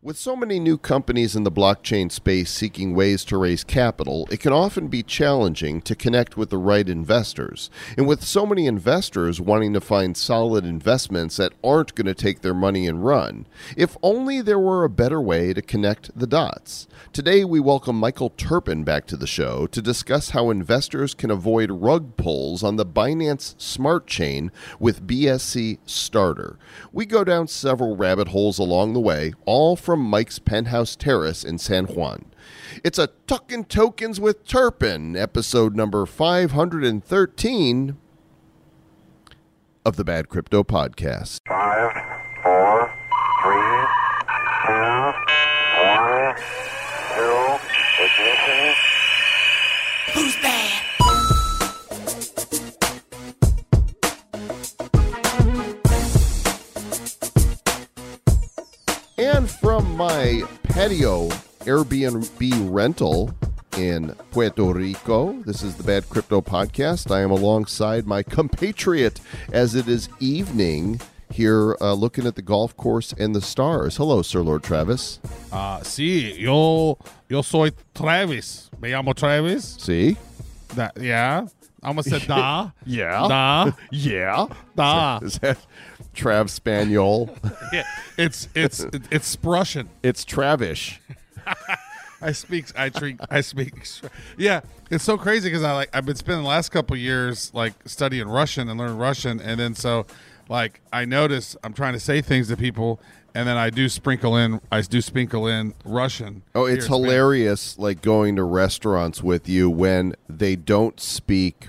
With so many new companies in the blockchain space seeking ways to raise capital, it can often be challenging to connect with the right investors. And with so many investors wanting to find solid investments that aren't going to take their money and run, if only there were a better way to connect the dots. Today, we welcome Michael Terpin back to the show to discuss how investors can avoid rug pulls on the Binance Smart Chain with BSC Starter. We go down several rabbit holes along the way, all from Mike's penthouse terrace in San Juan. It's a Talkin' Tokens with Terpin, episode number 513 of the Bad Crypto Podcast. Five, four, three, two, one, zero, ignition. Who's bad? And from my patio Airbnb rental in Puerto Rico, this is the Bad Crypto Podcast. I am alongside my compatriot as it is evening here uh, looking at the golf course and the stars. Hello, Sir Lord Travis. Ah, sí, yo, yo soy Travis. Me llamo Travis. See? That, yeah. I'm gonna say da. Yeah. Da. Yeah. Da. Is that Trav Spaniel? Yeah, it's it's it's Sprussian. it's Travish. I speak. I treat. I speak. Yeah, it's so crazy because I like. I've been spending the last couple years like studying Russian and learning Russian, and then so like I notice I'm trying to say things to people, and then I do sprinkle in. I do sprinkle in Russian. Oh, it's in Spanish. hilarious like going to restaurants with you when they don't speak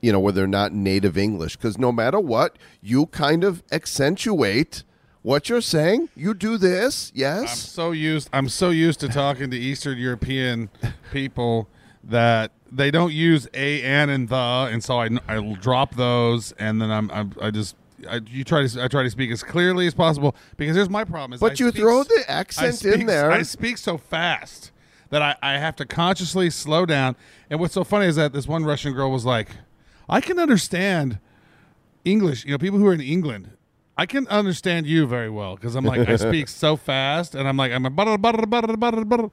you know, where they're not native English cuz no matter what, you kind of accentuate what you're saying. You do this. yes. I'm so used. I'm so used to talking to Eastern European people that they don't use a and and the, and so I I drop those, and then I'm, I'm I just. I, you try to I try to speak as clearly as possible because here's my problem is But I you speak throw the accent speak- in there. I speak so fast that I, I have to consciously slow down. And what's so funny is that this one Russian girl was like, I can understand English. You know, people who are in England, I can understand you very well because I'm like I speak so fast, and I'm like I'm a butter butter butter butter butter.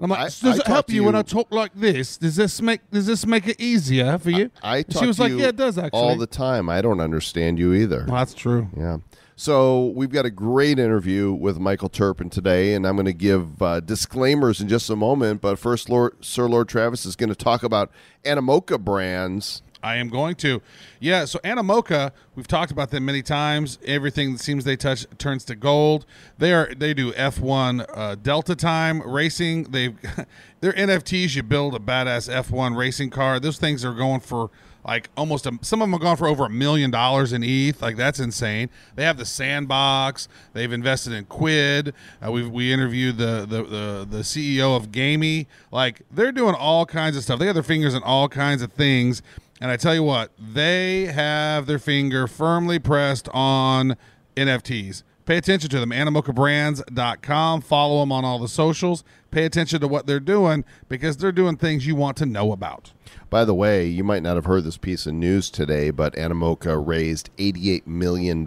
I'm like, I- does I it help to you, when I talk like this? Does this make does this make it easier for you? I talk she was like, you yeah, it does actually. all the time. I don't understand you either. well, that's true. Yeah. So we've got a great interview with Michael Terpin today, and I'm going to give uh, disclaimers in just a moment. But first, Lord, Sir Lord Travis is going to talk about Animoca brands. I am going to. Yeah, so Animoca, we've talked about them many times. Everything that seems they touch turns to gold. They are they do F1 uh, Delta Time racing. They've they're NFTs. You build a badass F1 racing car. Those things are going for like almost a, some of them are going for over a million dollars in ETH. Like that's insane. They have the sandbox. They've invested in Quid. Uh, we we interviewed the, the the the CEO of Gamey. Like they're doing all kinds of stuff. They have their fingers in all kinds of things. And I tell you what, they have their finger firmly pressed on NFTs. Pay attention to them. AnimocaBrands.com. Follow them on all the socials. Pay attention to what they're doing because they're doing things you want to know about. By the way, you might not have heard this piece of news today, but Animoca raised $88 million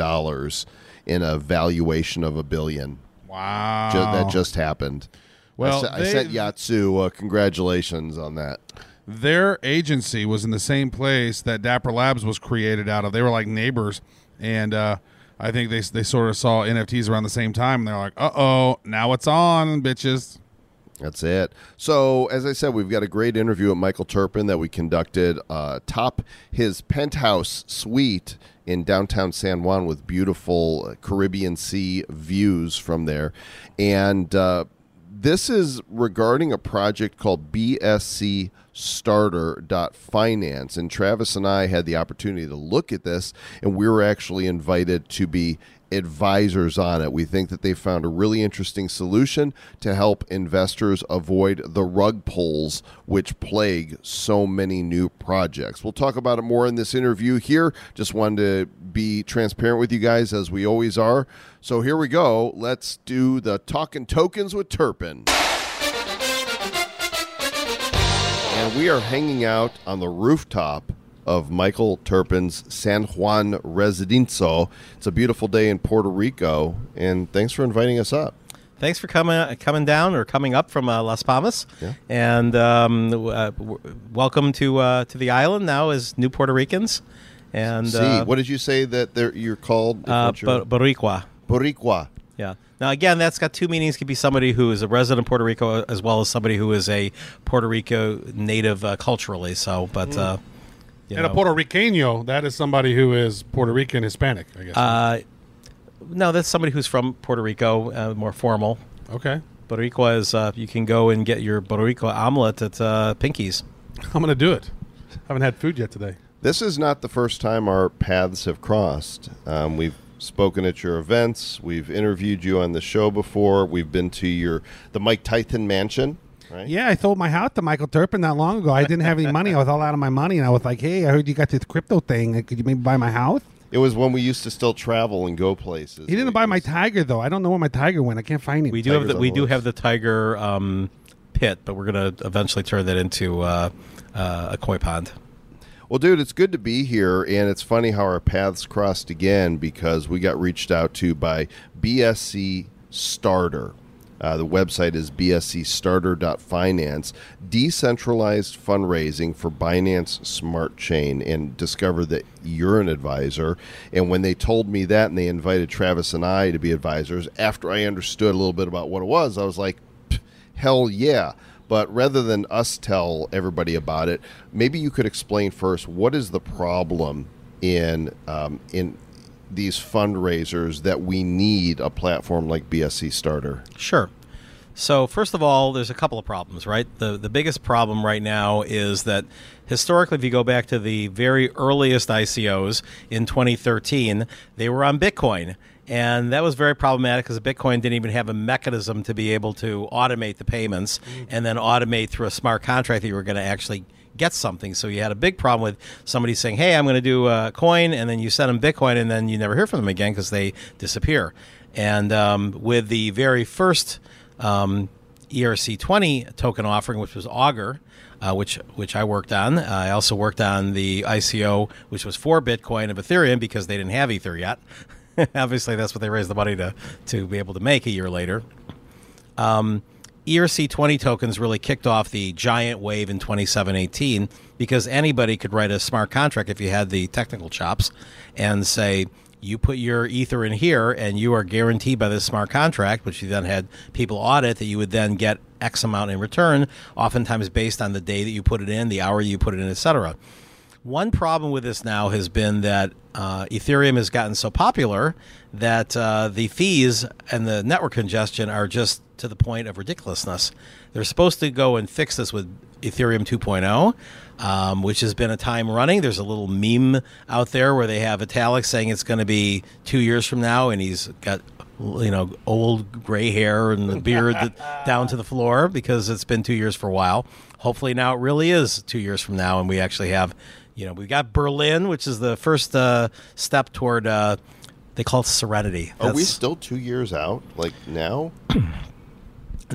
in a valuation of a billion. Wow. Ju- that just happened. Well, I, se- I they- sent Yat Siu uh, congratulations on that. Their agency was in the same place that Dapper Labs was created out of. They were like neighbors, and uh, I think they they sort of saw NFTs around the same time, and they're like, "Uh oh, now it's on, bitches." That's it. So, as I said, we've got a great interview with Michael Terpin that we conducted uh, top his penthouse suite in downtown San Juan with beautiful uh, Caribbean Sea views from there. And uh, this is regarding a project called BSC starter.finance and Travis and I had the opportunity to look at this and we were actually invited to be advisors on it. We think that they found a really interesting solution to help investors avoid the rug pulls which plague so many new projects. We'll talk about it more in this interview here. Just wanted to be transparent with you guys as we always are. So here we go. Let's do the talking tokens with Terpin. And we are hanging out on the rooftop of Michael Terpin's San Juan Residenzo. It's a beautiful day in Puerto Rico, and thanks for inviting us up. thanks for coming coming down or coming up from uh, Las Palmas, Yeah. and um, uh, w- welcome to uh, to the island now as new Puerto Ricans. And See, uh, what did you say that you're called? uh, What's your- Bo- Boricua. Boricua. Yeah. Now, again, that's got two meanings. It could be somebody who is a resident of Puerto Rico as well as somebody who is a Puerto Rico native uh, culturally. So, but uh, you And a. Puerto Ricano, that is somebody who is Puerto Rican Hispanic, I guess. Uh, no, that's somebody who's from Puerto Rico, uh, more formal. okay. Boricua is uh, you can go and get your Boricua omelet at uh, Pinky's. I'm going to do it. I haven't had food yet today. This is not the first time our paths have crossed. Um, we've spoken at your events. We've interviewed you on the show before. We've been to your the Mike Tyson mansion. Right? Yeah, I sold my house to Michael Terpin not long ago. I didn't have any money. I was all out of my money, and I was like, "Hey, I heard you got this crypto thing. Could you maybe buy my house?" It was when we used to still travel and go places. He didn't buy my tiger though. I don't know where my tiger went. I can't find him. We do have Tiger's the, on we the do list. have the tiger um, pit, but we're going to eventually turn that into uh, uh, a koi pond. Well, dude, it's good to be here, and it's funny how our paths crossed again because we got reached out to by BSC Starter. Uh, the website is bscstarter.finance, decentralized fundraising for Binance Smart Chain, and discovered that you're an advisor. And when they told me that and they invited Travis and I to be advisors, after I understood a little bit about what it was, I was like, hell yeah. But rather than us tell everybody about it, maybe you could explain first what is the problem in um, in these fundraisers that we need a platform like BSC Starter. Sure. So first of all, there's a couple of problems, right? The the biggest problem right now is that historically, if you go back to the very earliest ICOs in 2013, they were on Bitcoin. And that was very problematic because Bitcoin didn't even have a mechanism to be able to automate the payments mm-hmm. and then automate through a smart contract that you were going to actually get something. So you had a big problem with somebody saying, "Hey, I'm going to do a coin," and then you send them Bitcoin, and then you never hear from them again because they disappear. And um, with the very first um, ERC20 token offering, which was Augur, uh, which which I worked on. Uh, I also worked on the ICO, which was for Bitcoin and Ethereum because they didn't have Ether yet. Obviously, that's what they raised the money to to be able to make a year later. Um, ERC20 tokens really kicked off the giant wave in 2718 because anybody could write a smart contract if you had the technical chops and say, you put your ether in here and you are guaranteed by this smart contract, which you then had people audit, that you would then get X amount in return, oftentimes based on the day that you put it in, the hour you put it in, etc. One problem with this now has been that uh, Ethereum has gotten so popular that uh, the fees and the network congestion are just to the point of ridiculousness. They're supposed to go and fix this with Ethereum 2.0, um, which has been a time running. There's a little meme out there where they have italics saying it's going to be two years from now, and he's got you know old gray hair and the beard that- down to the floor because it's been two years for a while. Hopefully now it really is two years from now, and we actually have you know we've got Berlin, which is the first uh, step toward. Uh, they call it Serenity. Are we That's- still two years out? Like now?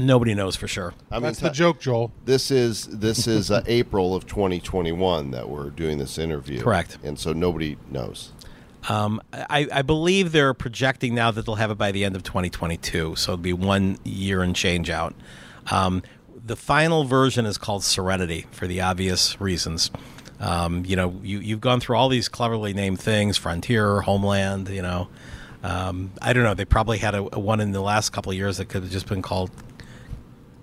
Nobody knows for sure. I mean, That's the t- joke, Joel. This is this is uh, April of 2021 that we're doing this interview. Correct. And so nobody knows. Um, I, I believe they're projecting now that they'll have it by the end of 2022, so it'll be one year and change out. Um, the final version is called Serenity for the obvious reasons. Um, you know, you, you've gone through all these cleverly named things: Frontier, Homeland. You know, um, I don't know. They probably had a, a one in the last couple of years that could have just been called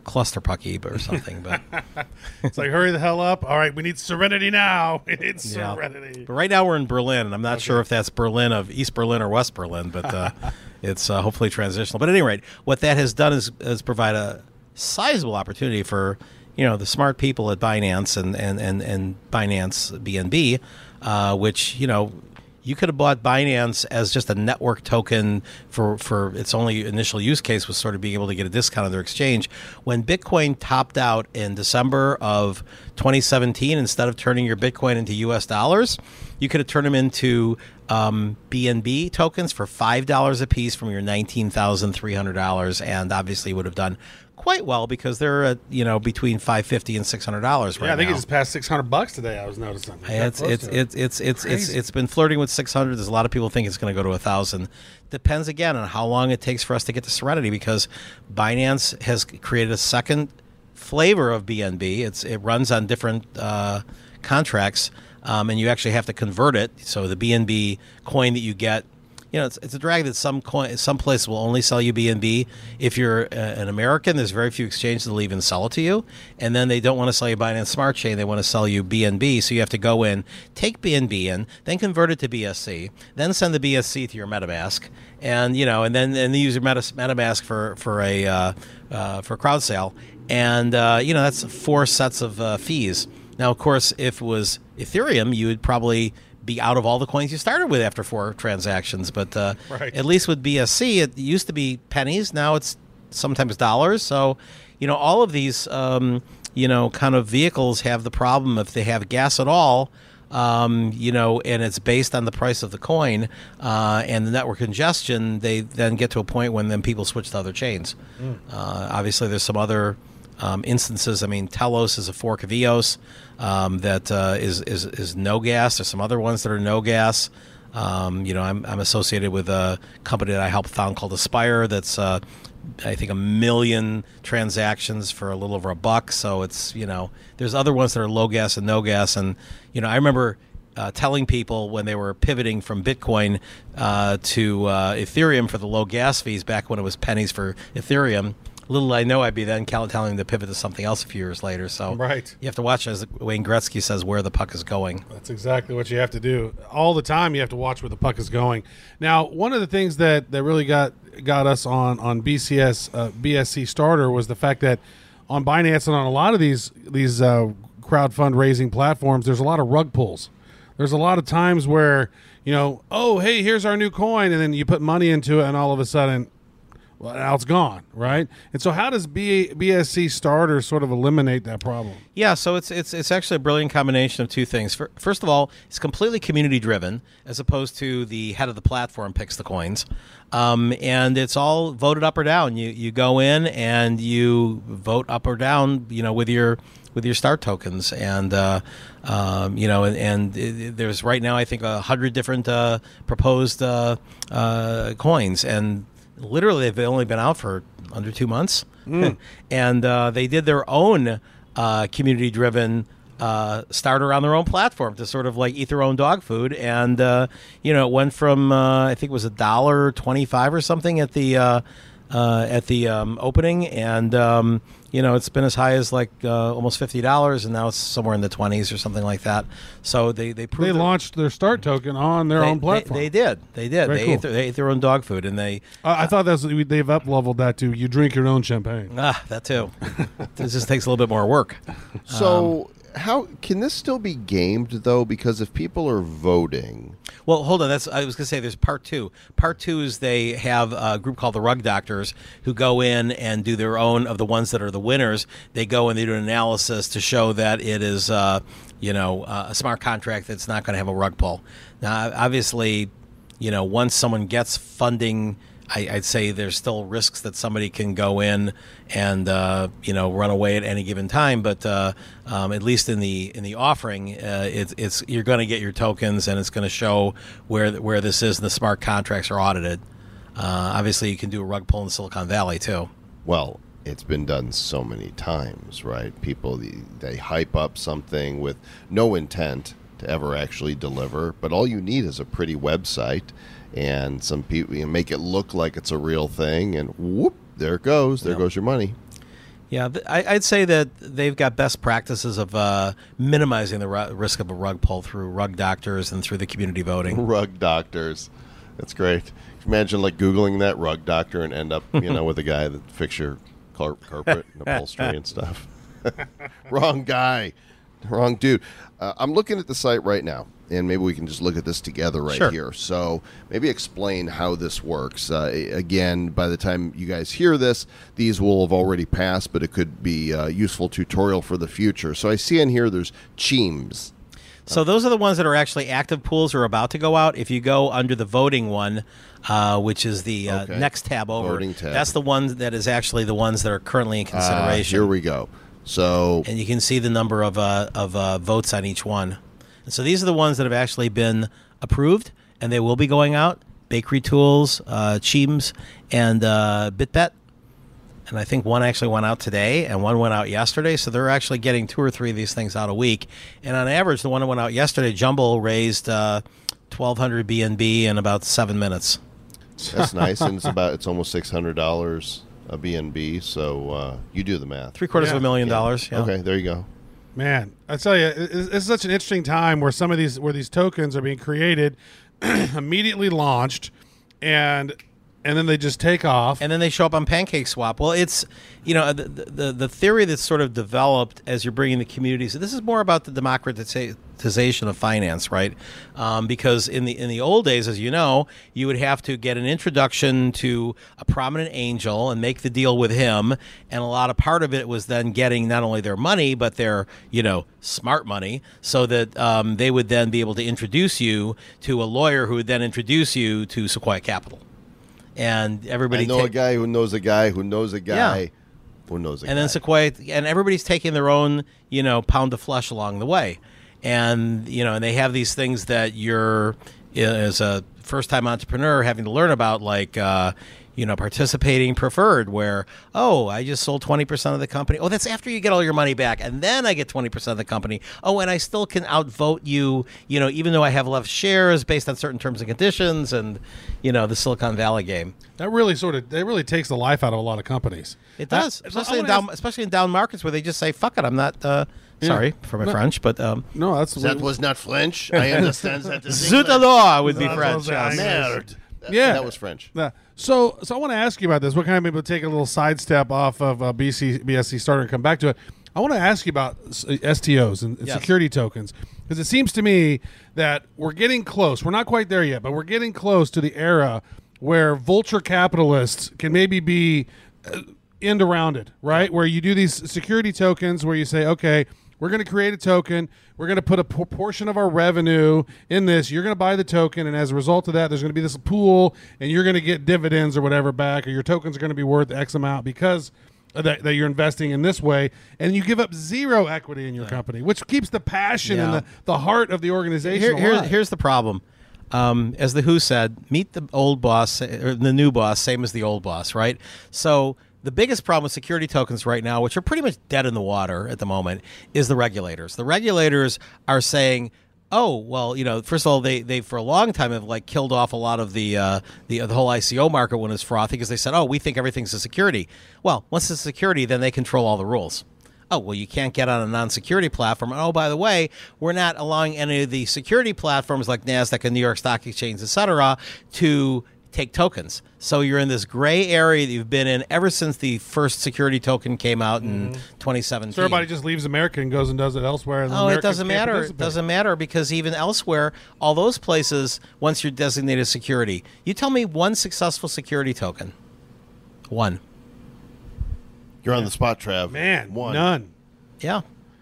Cluster Pucky or something, but. It's like, hurry the hell up. All right, we need serenity now. It's Yeah. serenity. But right now we're in Berlin, and I'm not sure if that's Berlin of East Berlin or West Berlin, but uh, it's uh, hopefully transitional. But at any rate, what that has done is, is provide a sizable opportunity for you know the smart people at Binance and and and, and Binance BNB, uh, which you know. You could have bought Binance as just a network token for, for its only initial use case was sort of being able to get a discount on their exchange. When Bitcoin topped out in December of 2017, instead of turning your Bitcoin into US dollars, you could have turned them into um, BNB tokens for five dollars a piece from your nineteen thousand three hundred dollars, and obviously would have done quite well because they're at you know between five fifty and six hundred dollars right yeah, I think now. it just passed six hundred bucks today. I was noticing. It's Close it's it. it's it's it's it's it's been flirting with 600. There's a lot of people think it's going to go to a thousand. Depends again on how long it takes for us to get to Serenity because Binance has created a second flavor of BNB. It's it runs on different uh, contracts, um, and you actually have to convert it. So the BNB coin that you get. You know, it's, it's a drag that some coin, some place will only sell you BNB. If you're uh, an American, there's very few exchanges that'll even sell it to you. And then they don't want to sell you Binance Smart Chain; they want to sell you BNB. So you have to go in, take BNB in, then convert it to BSC, then send the BSC to your MetaMask, and you know, and then and then use your Meta, MetaMask for for a uh, uh, for a crowd sale, and uh, you know that's four sets of uh, fees. Now, of course, if it was Ethereum, you would probably be out of all the coins you started with after four transactions. But uh, Right. at least with BSC, it used to be pennies. Now it's sometimes dollars. So, you know, all of these, um, you know, kind of vehicles have the problem if they have gas at all. Um, you know, and it's based on the price of the coin uh, and the network congestion. They then get to a point when then people switch to other chains. Uh, obviously, there's some other um, instances. I mean, Telos is a fork of EOS um, that uh, is, is is no gas. There's some other ones that are no gas. Um, you know, I'm, I'm associated with a company that I helped found called Aspire. That's uh, I think a million transactions for a little over a buck. So it's you know, there's other ones that are low gas and no gas. And you know, I remember uh, telling people when they were pivoting from Bitcoin uh, to uh, Ethereum for the low gas fees back when it was pennies for Ethereum. Little I know, I'd be then telling them to pivot to something else a few years later. So Right. you have to watch, as Wayne Gretzky says, where the puck is going. That's exactly what you have to do. All the time you have to watch where the puck is going. Now, one of the things that, that really got got us on on BCS uh, BSC starter was the fact that on Binance and on a lot of these these uh, crowd fundraising platforms, there's a lot of rug pulls. There's a lot of times where you know, oh hey, here's our new coin, and then you put money into it, and all of a sudden well, now it's gone, right? And so, how does B- BSC starter sort of eliminate that problem? Yeah, so it's it's it's actually a brilliant combination of two things. Fir- First of all, it's completely community driven, as opposed to the head of the platform picks the coins, um, and it's all voted up or down. You you go in and you vote up or down, you know, with your with your start tokens, and uh, um, you know, and, and it- there's right now I think a hundred different uh, proposed uh, uh, coins, and literally they've only been out for under two months, and uh, they did their own uh, community driven uh, starter on their own platform to sort of like eat their own dog food. And, uh, you know, it went from, uh, I think it was a dollar 25 or something at the, uh, uh, at the um, opening. And, um, you know, it's been as high as like uh, almost $50 and now it's somewhere in the 20s or something like that. So they, they proved They that- launched their start token on their they, own platform. They, they did. They did. Very They, cool. ate their, they ate their own dog food and they, I I thought that's they've up leveled that to you drink your own champagne. ah, that too. this just takes a little bit more work. So, how can this still be gamed though? Because if people are voting, Well, hold on. That's I was going to say. There's part two. Part two is they have a group called the Rug Doctors who go in and do their own of the ones that are the winners. They go and they do an analysis to show that it is, uh, you know, uh, a smart contract that's not going to have a rug pull. Now, obviously, you know, once someone gets funding. I, I'd say there's still risks that somebody can go in and uh, you know run away at any given time, but uh, um, at least in the in the offering, uh, it's, it's you're going to get your tokens and it's going to show where where this is. And the smart contracts are audited. Uh, obviously, you can do a rug pull in Silicon Valley too. well, it's been done so many times, right? People they hype up something with no intent to ever actually deliver, but all you need is a pretty website and some people you know, make it look like it's a real thing, and whoop, there it goes. There goes your money. Yeah, th- I, I'd say that they've got best practices of uh, minimizing the risk of a rug pull through rug doctors and through the community voting. Rug doctors. That's great. Imagine like googling that rug doctor and end up, you know, with a guy that fix your car- carpet and upholstery and stuff. Wrong guy. Wrong dude. Uh, I'm looking at the site right now, and maybe we can just look at this together right Sure. here. So maybe explain how this works. Uh, again, by the time you guys hear this, these will have already passed, but it could be a useful tutorial for the future. So I see in here there's Cheems. So those are the ones that are actually active pools or about to go out. If you go under the voting one, uh, which is the uh, Okay. next tab over, tab. that's the one that is actually the ones that are currently in Ah, consideration. here we go. So and you can see the number of uh, of uh, votes on each one. So these are the ones that have actually been approved, and they will be going out. Bakery Tools, uh, Cheems, and uh, BitBet. And I think one actually went out today, and one went out yesterday. So they're actually getting two or three of these things out a week. And on average, the one that went out yesterday, Jumble raised uh, twelve hundred BNB in about seven minutes. that's nice, and it's about it's almost six hundred dollars a BNB. So uh, you do the math. Three quarters Yeah. of a million dollars. Yeah. Okay, there you go. Man, I tell you, it- it's, it's such an interesting time where some of these where these tokens are being created, immediately launched, and and then they just take off. and then they show up on Pancake Swap. Well, it's you know the, the the theory that's sort of developed as you're bringing the communities. So this is more about the democratization of finance, right? Um, because in the in the old days, as you know, you would have to get an introduction to a prominent angel and make the deal with him, and a lot of part of it was then getting not only their money but their you know smart money, so that um, they would then be able to introduce you to a lawyer who would then introduce you to Sequoia Capital. And everybody I know a guy who knows a guy who knows a guy Yeah. who knows a and guy. then Sequoia, and everybody's taking their own, you know, pound of flesh along the way, and you know, and they have these things that you're as a first-time entrepreneur having to learn about, like. Uh, you know, participating preferred, where oh, I just sold twenty percent of the company. Oh, that's after you get all your money back, and then I get twenty percent of the company. Oh, and I still can outvote you. You know, even though I have left shares based on certain terms and conditions, and you know, the Silicon Valley game. that really sort of that really takes the life out of a lot of companies. It does, I especially in wanna down, especially in down markets where they just say "fuck it," I'm not. Uh, Sorry for my No. French, but um, no, that's that was not French. I understand that. zut English. alors would be French. I was yes. Merde. That, Yeah. that was French. Yeah. So, so I want to ask you about this. We're kind of to take a little sidestep off of uh, BC BSC starter and come back to it. I want to ask you about STOs and, and Yes. security tokens because it seems to me that we're getting close. We're not quite there yet, but we're getting close to the era where vulture capitalists can maybe be uh, end around it, right? Where you do these security tokens where you say, okay, we're going to create a token. We're going to put a portion of our revenue in this. You're going to buy the token, and as a result of that, there's going to be this pool, and you're going to get dividends or whatever back, or your tokens are going to be worth X amount because that, that you're investing in this way, and you give up zero equity in your company, which keeps the passion and the, the heart of the organization Here, here, here's the problem. Um, as the Who said, meet the old boss or the new boss, same as the old boss, right? So the biggest problem with security tokens right now, which are pretty much dead in the water at the moment, is the regulators. The regulators are saying, "Oh, well, you know, first of all, they they for a long time have like killed off a lot of the uh, the the whole ICO market when it's frothy because they said, "Oh, we think everything's a security." Well, once it's security, then they control all the rules. Oh, well, you can't get on a non security platform. Oh, by the way, we're not allowing any of the security platforms like NASDAQ and New York Stock Exchange, et cetera, to take tokens. So you're in this gray area that you've been in ever since the first security token came out in mm-hmm. 2017. so everybody just leaves America and goes and does it elsewhere. And the Oh, it doesn't matter. It doesn't matter because even elsewhere, all those places, once you're designated security, you tell me one successful security token. One. You're on the spot, Trav. Man, One. none. Yeah.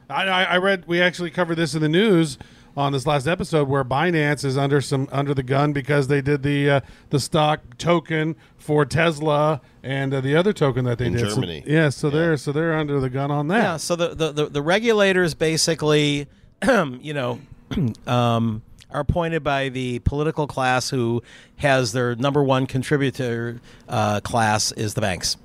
I, I I read we actually covered this in the news on this last episode where Binance is under some under the gun because they did the uh, the stock token for Tesla and uh, the other token that they In did. So- Germany. yeah, so they're so they're under the gun on that. Yeah, so the, the, the, the regulators basically, you know, um, are appointed by the political class who has their number one contributor uh, class is the banks.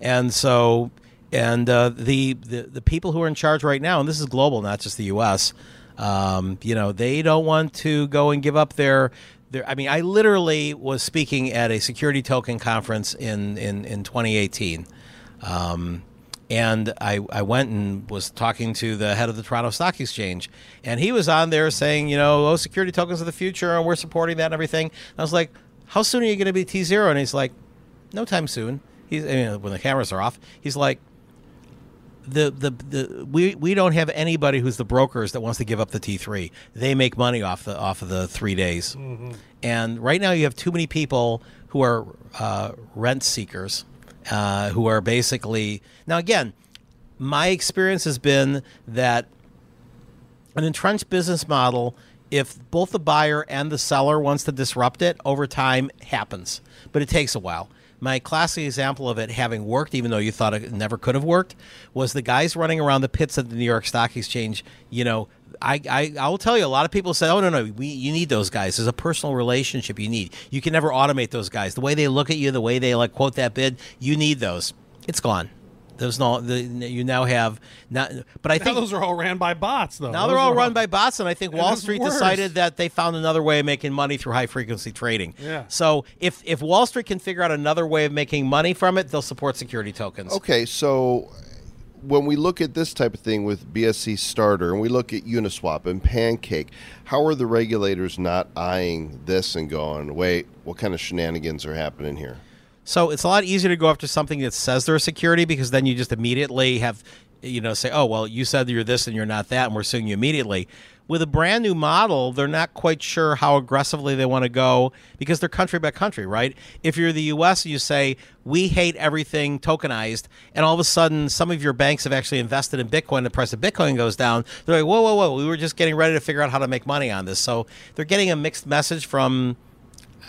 And so, and uh, the, the, the people who are in charge right now, and this is global, not just the U.S., um, you know, they don't want to go and give up their. Their, I mean, I literally was speaking at a security token conference in, in, in 2018. Um, and I, I went and was talking to the head of the Toronto Stock Exchange, and he was on there saying, you know, oh, security tokens are the future, and we're supporting that and everything. And I was like, how soon are you going to be T zero? And he's like, no time soon. He's I mean, when the cameras are off. He's like, the, the the we we don't have anybody who's the brokers that wants to give up the T three. They make money off the off of the three days, and right now you have too many people who are uh, rent seekers, uh, who are basically now again. My experience has been that an entrenched business model, if both the buyer and the seller wants to disrupt it over time, happens. But it takes a while. My classic example of it having worked, even though you thought it never could have worked, was the guys running around the pits at the New York Stock Exchange. You know, I, I, I will tell you, a lot of people say, "Oh no, no, we, you need those guys. There's a personal relationship you need. You can never automate those guys. The way they look at you, the way they like quote that bid, you need those. It's gone. There's no, the, you now have not. But I Now think those are all ran by bots, though. now Those they're all are run by bots, and I think Wall Street worse. decided that they found another way of making money through high frequency trading. Yeah. So if if Wall Street can figure out another way of making money from it, they'll support security tokens. Okay, so when we look at this type of thing with BSC Starter and we look at Uniswap and Pancake, how are the regulators not eyeing this and going, wait, what kind of shenanigans are happening here? So it's a lot easier to go after something that says they're a security because then you just immediately have, you know, say, oh, well, you said you're this and you're not that, and we're suing you immediately. With a brand new model, they're not quite sure how aggressively they want to go because they're country by country, right? If you're the U.S., and you say, we hate everything tokenized, and all of a sudden some of your banks have actually invested in Bitcoin, the price of Bitcoin goes down. They're like, whoa, whoa, whoa, we were just getting ready to figure out how to make money on this. So they're getting a mixed message from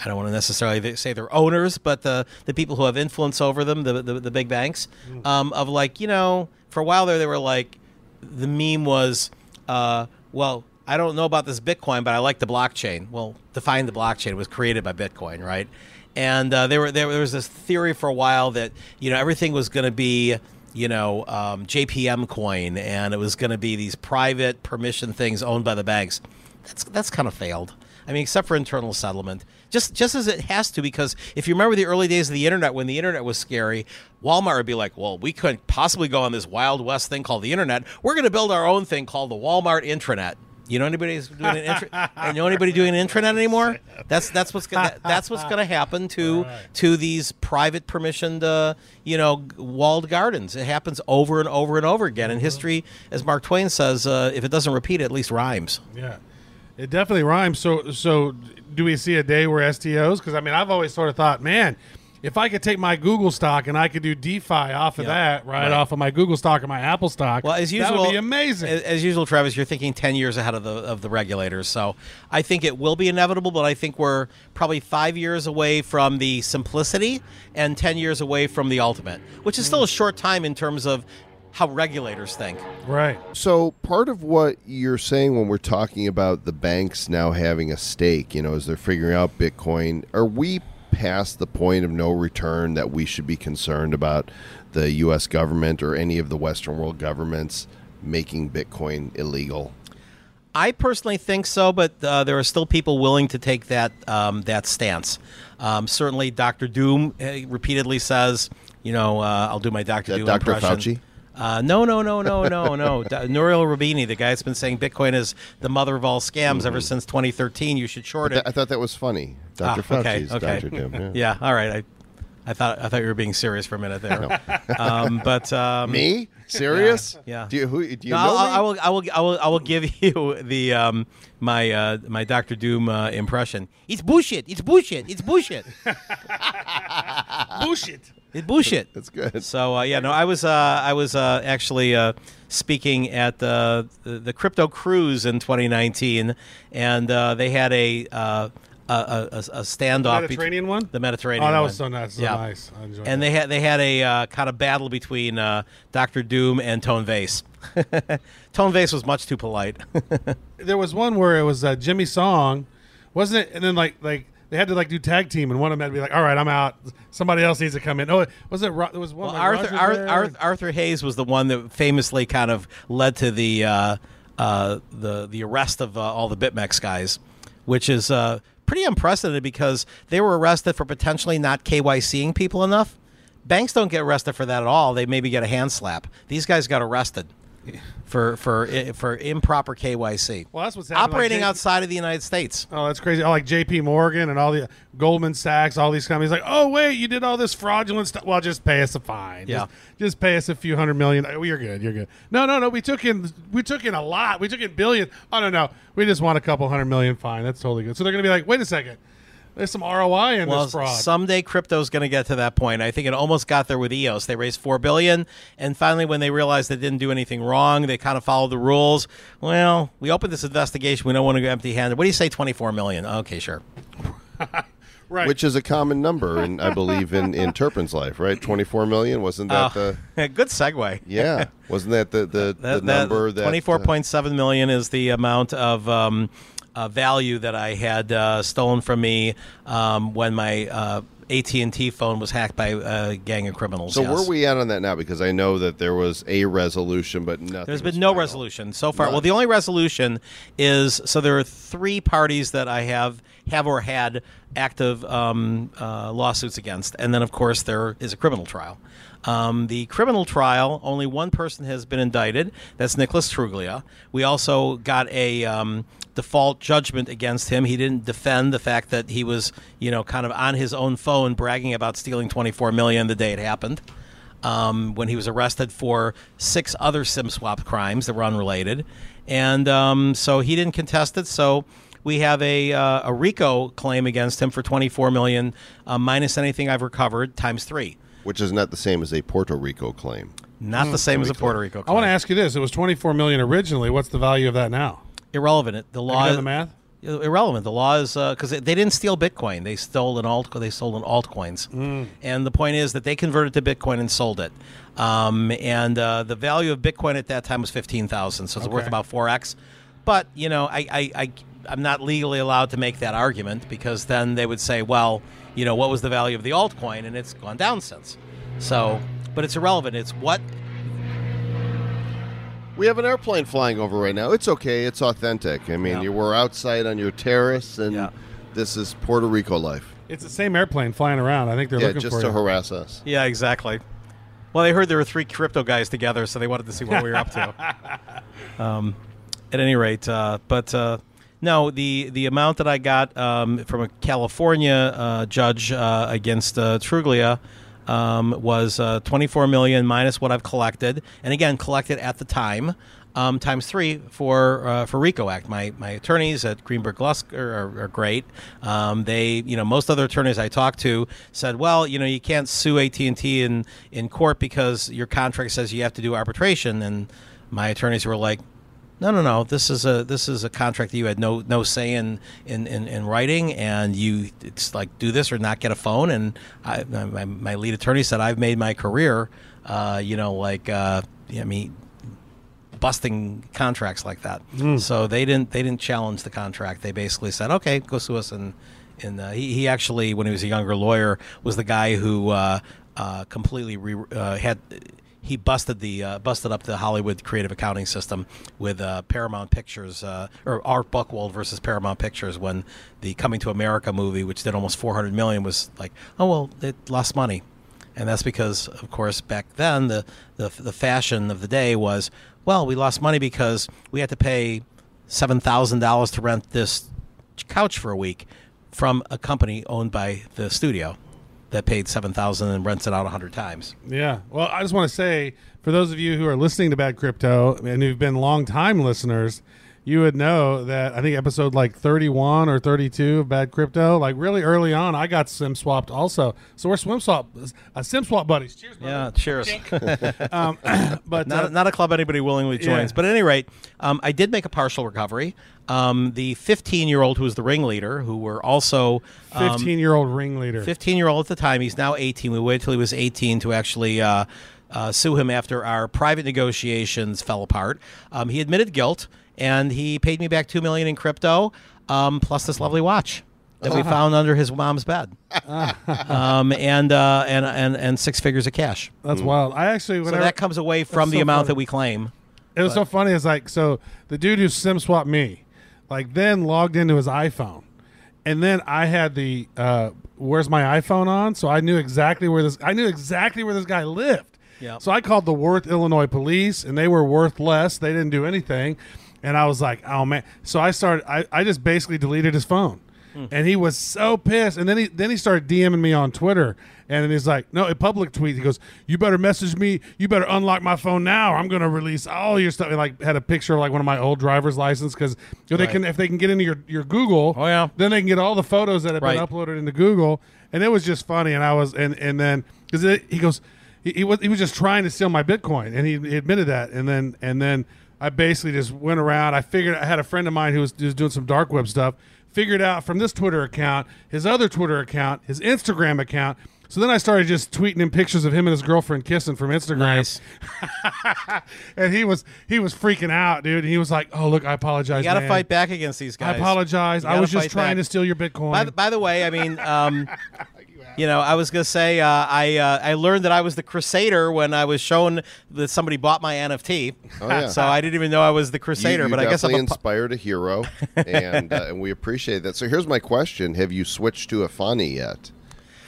I don't want to necessarily say they're owners, but the the people who have influence over them, the the, the big banks, um, of like you know, for a while there they were like, the meme was, uh, well, I don't know about this Bitcoin, but I like the blockchain. Well, define the blockchain It was created by Bitcoin, right? And uh, there were there was this theory for a while that you know everything was going to be you know um, JPM coin, and it was going to be these private permission things owned by the banks. That's that's kind of failed. I mean, except for internal settlement, just just as it has to, because if you remember the early days of the internet, when the internet was scary, Walmart would be like, "Well, we couldn't possibly go on this wild west thing called the internet. We're going to build our own thing called the Walmart intranet." You know anybody doing an intra- you know anybody doing an intranet anymore? That's that's what's gonna, that's what's going to happen to to these private permissioned uh, you know walled gardens. It happens over and over and over again. And history, as Mark Twain says, uh, if it doesn't repeat, it at least rhymes. Yeah, it definitely rhymes. So, so do we see a day where STOs? Because I mean, I've always sort of thought, man, if I could take my Google stock and I could do DeFi off of Yeah, that, right, right. off of my Google stock and my Apple stock, Well, as that usual, would be amazing. As, as usual, Travis, you're thinking ten years ahead of the of the regulators. So I think it will be inevitable, but I think we're probably five years away from the simplicity and ten years away from the ultimate, which is still hmm. a short time in terms of how regulators think. right. So part of what you're saying when we're talking about the banks now having a stake, you know, as they're figuring out Bitcoin, are we past the point of no return that we should be concerned about the U.S. government or any of the Western world governments making Bitcoin illegal? I personally think so, but uh, there are still people willing to take that um, that stance. Um, certainly, Doctor Doom uh, repeatedly says, "You know, uh, I'll do my Doctor Doom Dr. impression." Fauci? Uh, no, no, no, no, no, no. D- Nouriel Rubini, the guy that's been saying Bitcoin is the mother of all scams ever since 2013. You should short Th- it. I thought that was funny. Ah, Dr. Fauci's okay, Dr. Doom. Yeah. yeah, all right. I, I thought I thought you were being serious for a minute there. um, but um, Me? Serious? Yeah. Do you, who, do you No, know I'll, me? I will, I will, I will, I will give you the um, my uh, my Doctor Doom uh, impression. It's bullshit. It's bullshit. It's bullshit. Bullshit. It's bullshit. That's good. So uh, yeah, no, I was uh, I was uh, actually uh, speaking at uh, the the crypto cruise in 2019, and uh, they had a. Uh, a, a, a a standoff. bet- Mediterranean one? The Mediterranean. Oh, that one. was so nice. So nice. I enjoyed and that. they had they had a uh, kind of battle between uh, Doctor Doom and Tone Vays. Tone Vays was much too polite. There was one where it was uh, Jimmy Song, wasn't it? And then like like they had to like do tag team, and one of them had to be like, "All right, I'm out. Somebody else needs to come in." Oh, was it? There was one. Well, like Arthur, Roger Ar- Ar- Arthur Hayes was the one that famously kind of led to the uh, uh, the the arrest of uh, all the BitMEX guys, which is uh, pretty unprecedented because they were arrested for potentially not KYCing people enough. Banks don't get arrested for that at all. They maybe get a hand slap. These guys got arrested for for for improper KYC. Well, that's what's happening, like operating J- outside of the United States. Oh, that's crazy. Oh, like J.P. Morgan and all the Goldman Sachs, all these companies. Like, oh wait, you did all this fraudulent stuff. Well, just pay us a fine. Yeah. Just, just pay us a few hundred million. Oh, you're good. You're good. No, no, no. We took in. We took in a lot. We took in billions. Oh no, no. We just want a couple hundred million fine. That's totally good. So they're gonna be like, wait a second. There's some ROI in Well, this fraud. someday crypto's going to get to that point. I think it almost got there with EOS. They raised four billion, and finally, when they realized they didn't do anything wrong, they kind of followed the rules. Well, we opened this investigation. We don't want to go empty-handed. What do you say, twenty-four million? Okay, sure. right. Which is a common number, and I believe, in, in Terpin's life, right? 24 million? Wasn't that Oh, the. good segue. Yeah. Wasn't that the, the, That, the number that. uh, twenty-four point seven million is the amount of um, uh, value that I had uh, stolen from me um, when my uh, AT and T phone was hacked by a gang of criminals. So yes. where are we at on that now? Because I know that there was a resolution, but nothing. There's been no final. resolution so far. None. Well, the only resolution is so there are three parties that I have have or had active um, uh, lawsuits against, and then of course there is a criminal trial. Um, the criminal trial, only one person has been indicted. That's Nicholas Truglia. We also got a um, default judgment against him. He didn't defend the fact that he was, you know, kind of on his own phone bragging about stealing 24 million the day it happened um, when he was arrested for six other SIM swap crimes that were unrelated, and um, so he didn't contest it. So we have a uh, a RICO claim against him for 24 million uh, minus anything I've recovered times three. Which is not the same as a Puerto Rico claim. Not the same as a Puerto Rico. I want to ask you this: It was 24 million originally. What's the value of that now? irrelevant. It- The law Have you done the math? irrelevant. The law is because they didn't steal Bitcoin; they stole an alt. They sold an altcoins, Mm. and the point is that they converted to Bitcoin and sold it. Um, and uh, the value of Bitcoin at that time was fifteen thousand, so it's worth about four x. But you know, I, I, I I'm not legally allowed to make that argument because then they would say, well, you know, what was the value of the altcoin, and it's gone down since. So, but it's irrelevant. It's what We have an airplane flying over right now. It's okay. It's authentic. I mean, Yeah. you were outside on your terrace, and Yeah. this is Puerto Rico life. It's the same airplane flying around. I think they're Yeah, looking just for to you. harass us. Yeah, exactly. Well, they heard there were three crypto guys together, so they wanted to see what we were up to. Um, at any rate, uh, but uh, no, the the amount that I got um, from a California uh, judge uh, against uh, Truglia um, was uh, 24 million minus what I've collected, and again collected at the time. Um, times three for uh, for RICO Act. My my attorneys at Greenberg Glusker are, are great. Um, they you know most other attorneys I talked to said, well you know you can't sue AT and T in in court because your contract says you have to do arbitration. And my attorneys were like, no, no, no. This is a this is a contract that you had no no say in in, in, in writing, and you it's like do this or not get a phone. And I, my, my lead attorney said I've made my career, uh, you know, like uh, I mean, busting contracts like that. So they didn't they didn't challenge the contract. They basically said, okay, go sue us. And and uh, he he actually when he was a younger lawyer was the guy who uh, uh, completely re- uh, had he busted the uh, busted up the Hollywood creative accounting system with uh, Paramount Pictures uh, or Art Buchwald versus Paramount Pictures when the Coming to America movie, which did almost 400 million, was like, oh well, it lost money, and that's because, of course, back then the the, the fashion of the day was, well, we lost money because we had to pay seven thousand dollars to rent this couch for a week from a company owned by the studio that paid seven thousand and rents it out hundred times. Yeah. Well, I just want to say for those of you who are listening to Bad Crypto and who've been long time listeners, you would know that I think episode like 31 or 32 of Bad Crypto, like really early on, I got sim swapped also. So we're swim swap, uh, sim swap buddies. Cheers, buddy. Yeah, cheers. But not, uh, not a club anybody willingly joins. Yeah. But at any rate, um, I did make a partial recovery. Um, the 15 year old who was the ringleader, who were also um, 15 year old ringleader. 15 year old at the time, he's now 18. We waited till he was 18 to actually uh, uh, sue him after our private negotiations fell apart. Um, he admitted guilt and he paid me back two million in crypto, um, plus this lovely watch. That we found under his mom's bed, um, and, uh, and and and six figures of cash. That's wild. I actually, So whenever, that comes away from That's the so amount funny. that we claim. It was so funny. It's like so the dude who sim swapped me, like then logged into his iPhone, and then I had the uh, where's my iPhone on, so I knew exactly where this I knew exactly where this guy lived. Yep. So I called the Worth, Illinois police, and they were worth less. They didn't do anything, and I was like, oh man. So I started. I, I just basically deleted his phone. Hmm. and he was so pissed. And then he then he started DMing me on Twitter, and then he's like, "No, a public tweet." He goes, "You better message me. You better unlock my phone now. Or I'm going to release all your stuff." And like had a picture of like one of my old driver's license because they Right. can if they can get into your your Google. Oh, yeah. Then they can get all the photos that have Right. been uploaded into Google, and it was just funny. And I was and and then because he goes, he, he was he was just trying to steal my Bitcoin, and he, he admitted that. And then and then I basically just went around. I figured I had a friend of mine who was, who was doing some dark web stuff. Figured out from this Twitter account, his other Twitter account, his Instagram account. So then I started just tweeting him pictures of him and his girlfriend kissing from Instagram Nice. and he was he was freaking out, dude. And he was like, "Oh, look, I apologize. You got to fight back against these guys. I apologize. I was just trying back. to steal your Bitcoin." By the, by the way, I mean, um, you know, I was gonna say uh, I uh, I learned that I was the Crusader when I was shown that somebody bought my NFT. Oh, yeah. So I didn't even know I was the Crusader, you but I guess I'm a, inspired a hero, and uh, and we appreciate that. So here's my question: Have you switched to Efani yet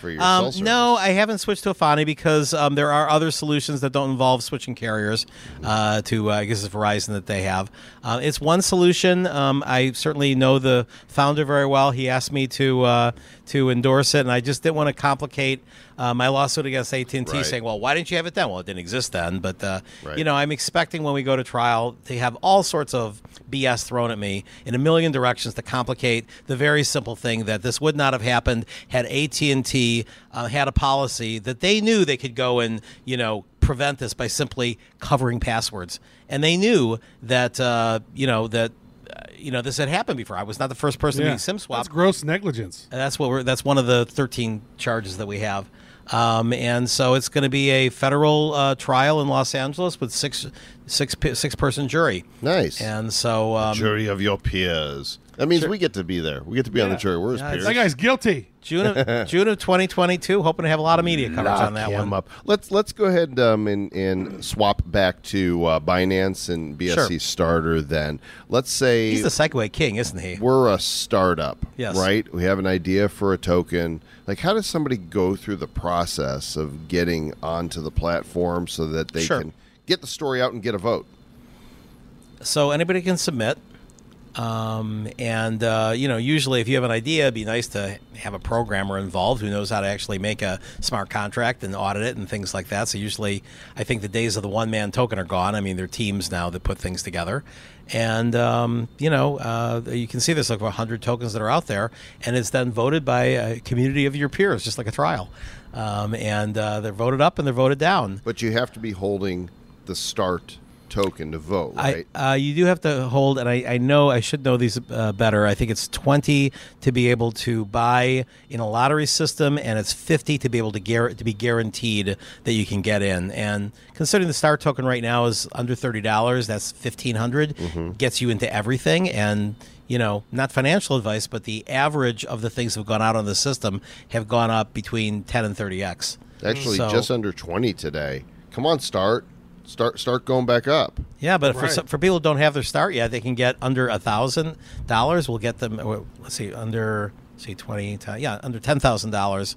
for your cell Um, no, I haven't switched to Efani because um, there are other solutions that don't involve switching carriers uh, to, uh, I guess it's Verizon that they have. Uh, it's one solution. Um, I certainly know the founder very well. He asked me to uh, to endorse it, and I just didn't want to complicate uh, my lawsuit against AT and T, Right. saying, "Well, why didn't you have it then?" Well, it didn't exist then. But uh, Right. you know, I'm expecting when we go to trial to have all sorts of BS thrown at me in a million directions to complicate the very simple thing that this would not have happened had AT&T uh, had a policy that they knew they could go and you know prevent this by simply covering passwords, and they knew that uh, you know that. Uh, You know this had happened before. I was not the first person yeah. to be SIM swapped. That's gross negligence. And that's what we're. That's one of the thirteen charges that we have. Um, and so it's going to be a federal uh, trial in Los Angeles with six, six, pe- six person jury. Nice. And so, um, jury of your peers. That means we get to be there. We get to be on the jury. We're his Yeah, peers. That guy's guilty. June of June of 2022. Hoping to have a lot of media coverage on that him one. up. Let's let's go ahead um, and, and swap back to uh, Binance and BSC Sure. starter. Then let's say He's the segue king, isn't he? we're a startup, Yes. right? We have an idea for a token. Like, how does somebody go through the process of getting onto the platform so that they Sure. can get the story out and get a vote? So anybody can submit. Um, and uh, you know, usually if you have an idea, it'd be nice to have a programmer involved who knows how to actually make a smart contract and audit it and things like that. So usually, I think the days of the one man token are gone. I mean, there are teams now that put things together, and um, you know, uh, you can see there's like 100 tokens that are out there, and it's then voted by a community of your peers, just like a trial. Um, and uh, they're voted up and they're voted down. But you have to be holding the start token to vote, right? I, uh, you do have to hold, and I, I know I should know these uh, better. I think it's twenty to be able to buy in a lottery system, and it's fifty to be able to guar- to be guaranteed that you can get in. And considering the star token right now is under thirty dollars, that's fifteen gets you into everything. And you know, not financial advice, but the average of the things that have gone out on the system have gone up between ten and thirty x. Actually, So- just under twenty today. Come on, start, start, start going back up. Yeah, but for Right. some, for people who don't have their start yet, they can get under a thousand dollars. We'll get them. Let's see, under see twenty. ti- Yeah, under ten thousand dollars.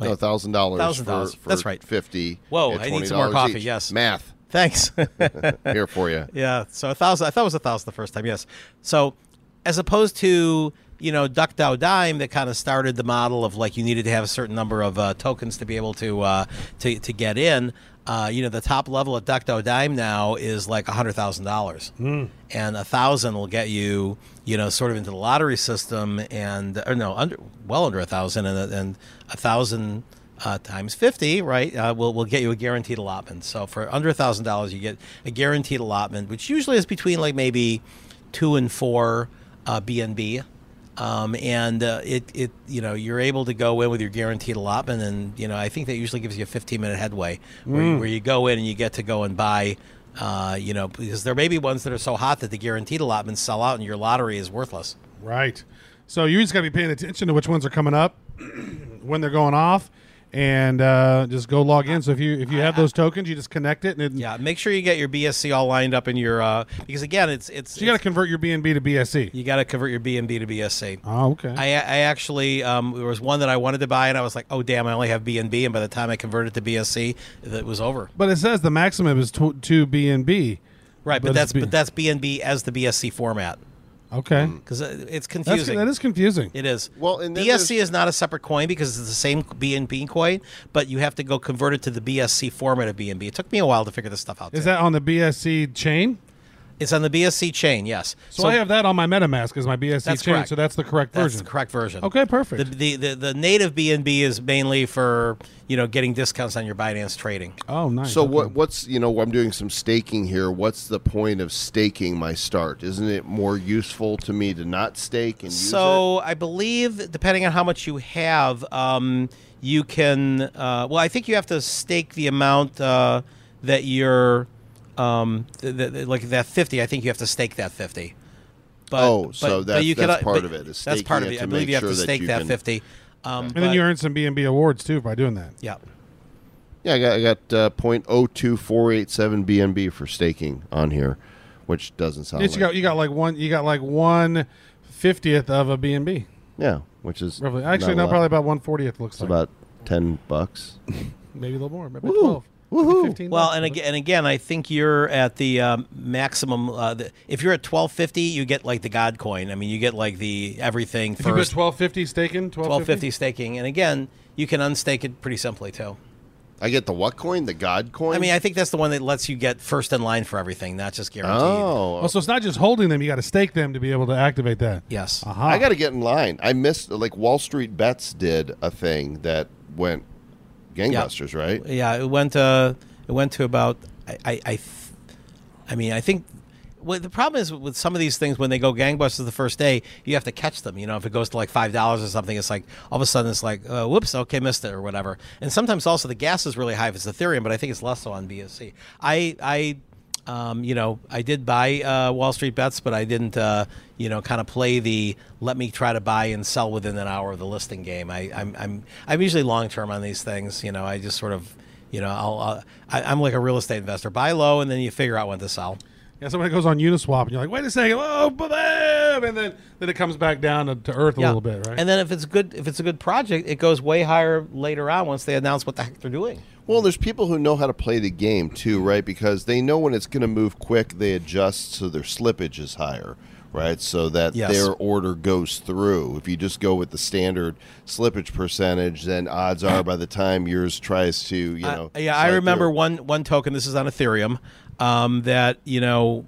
No, thousand dollars $1,000. for, for That's right. fifty. Whoa, I need some more coffee, each. yes. math Thanks. here for you. yeah, so a thousand. I thought it was a thousand the first time. Yes. So as opposed to you know DuckDAO DIME that kind of started the model of like you needed to have a certain number of uh, tokens to be able to uh, to to get in. Uh, you know the top level at DuckDAO DIME now is like a hundred thousand dollars, and a thousand will get you you know sort of into the lottery system, and or no under well under a thousand, and and a thousand uh, times 50, right, uh, will will get you a guaranteed allotment. So for under a $1,000, you get a guaranteed allotment, which usually is between like maybe two and four uh, BNB. Um, and uh, it, it, you know, you're able to go in with your guaranteed allotment, and you know, I think that usually gives you a 15 minute headway where, you, where you go in and you get to go and buy, uh, you know, because there may be ones that are so hot that the guaranteed allotments sell out and your lottery is worthless. Right. So you just got to be paying attention to which ones are coming up, when they're going off, and uh, just go log in. So if you if you have those tokens, you just connect it, and it, Yeah, make sure you get your BSC all lined up in your uh, because again, it's it's so you got to convert your BNB to BSC. You got to convert your BNB to BSC. Oh, okay. I, I actually um, there was one that I wanted to buy and I was like, oh damn, I only have BNB, and by the time I converted to BSC, it was over. but it says the maximum is tw- two BNB. Right, but, But that's B- but that's BNB as the BSC format. Okay. Um, because it's That's, confusing. that is confusing. It is. Well, and then BSC there's- is not a separate coin because it's the same BNB coin, but you have to go convert it to the BSC format of BNB. It took me a while to figure this stuff out. Is too. that on the BSC chain? It's on the BSC chain, yes. So, I have that on my MetaMask as my BSC That's chain. correct. So that's the correct that's version. the correct version. Okay, perfect. The, the, the, the native BNB is mainly for you know getting discounts on your Binance trading. oh, nice. So Okay. what? What's you know? I'm doing some staking here. What's the point of staking my start? Isn't it more useful to me to not stake and use So I believe, depending on how much you have, um, you can. Uh, well, I think you have to stake the amount uh, that you're, um, th- th- like that fifty. I think you have to stake that fifty. But, Oh, so that's- you that's can, part but of it, is That's part of it it. I believe you have sure to stake you that can- fifty. Um, and then you earn some BNB awards too by doing that. yeah. Yeah, I got I got uh, point oh two four eight seven BNB for staking on here, which doesn't sound Yes, like you got you got like one you got like one fiftieth of a BNB. yeah, which is Roughly. Actually, not no, probably about one fortieth. Looks it's like about ten bucks. maybe a little more, maybe twelve. Woohoo. Well, bucks. and again, and again, I think you're at the um, maximum. Uh, the, if you're at twelve fifty, you get like the God coin. I mean, you get like the everything if you put first. twelve fifty staking, twelve fifty staking, and again, you can unstake it pretty simply too. I get the what coin? The God coin? I mean, I think that's the one that lets you get first in line for everything, not just guaranteed. oh, Oh, so it's not just holding them; you got to stake them to be able to activate that. Yes. Aha. I got to get in line. I missed like Wall Street Bets did a thing that went gangbusters, right? Yeah, it went. Uh, it went to about. I. I. I, th- I mean, I think. Well, the problem is with some of these things when they go gangbusters the first day, you have to catch them. You know, if it goes to like five dollars or something, it's like all of a sudden it's like, uh, whoops, okay, missed it or whatever. And sometimes also the gas is really high if it's Ethereum, but I think it's less so on BSC. I, I, um, you know, I did buy uh, Wall Street bets, but I didn't, uh, you know, kind of play the let me try to buy and sell within an hour of the listing game. I, I'm, I'm, I'm usually long term on these things. You know, I just sort of, you know, I'll, I'll I, I'm like a real estate investor. Buy low and then you figure out when to sell. Yeah, somebody goes on Uniswap, and you're like, "Wait a second, oh, bam!" and then then it comes back down to, to earth a little bit, right? And then if it's good, if it's a good project, it goes way higher later on once they announce what the heck they're doing. Well, there's people who know how to play the game too, right? Because they know when it's going to move quick, they adjust so their slippage is higher, right? So that Yes. their order goes through. If you just go with the standard slippage percentage, then odds are by the time yours tries to, you know, Uh, yeah, I remember through- one one token. This is on Ethereum. Um, that you know,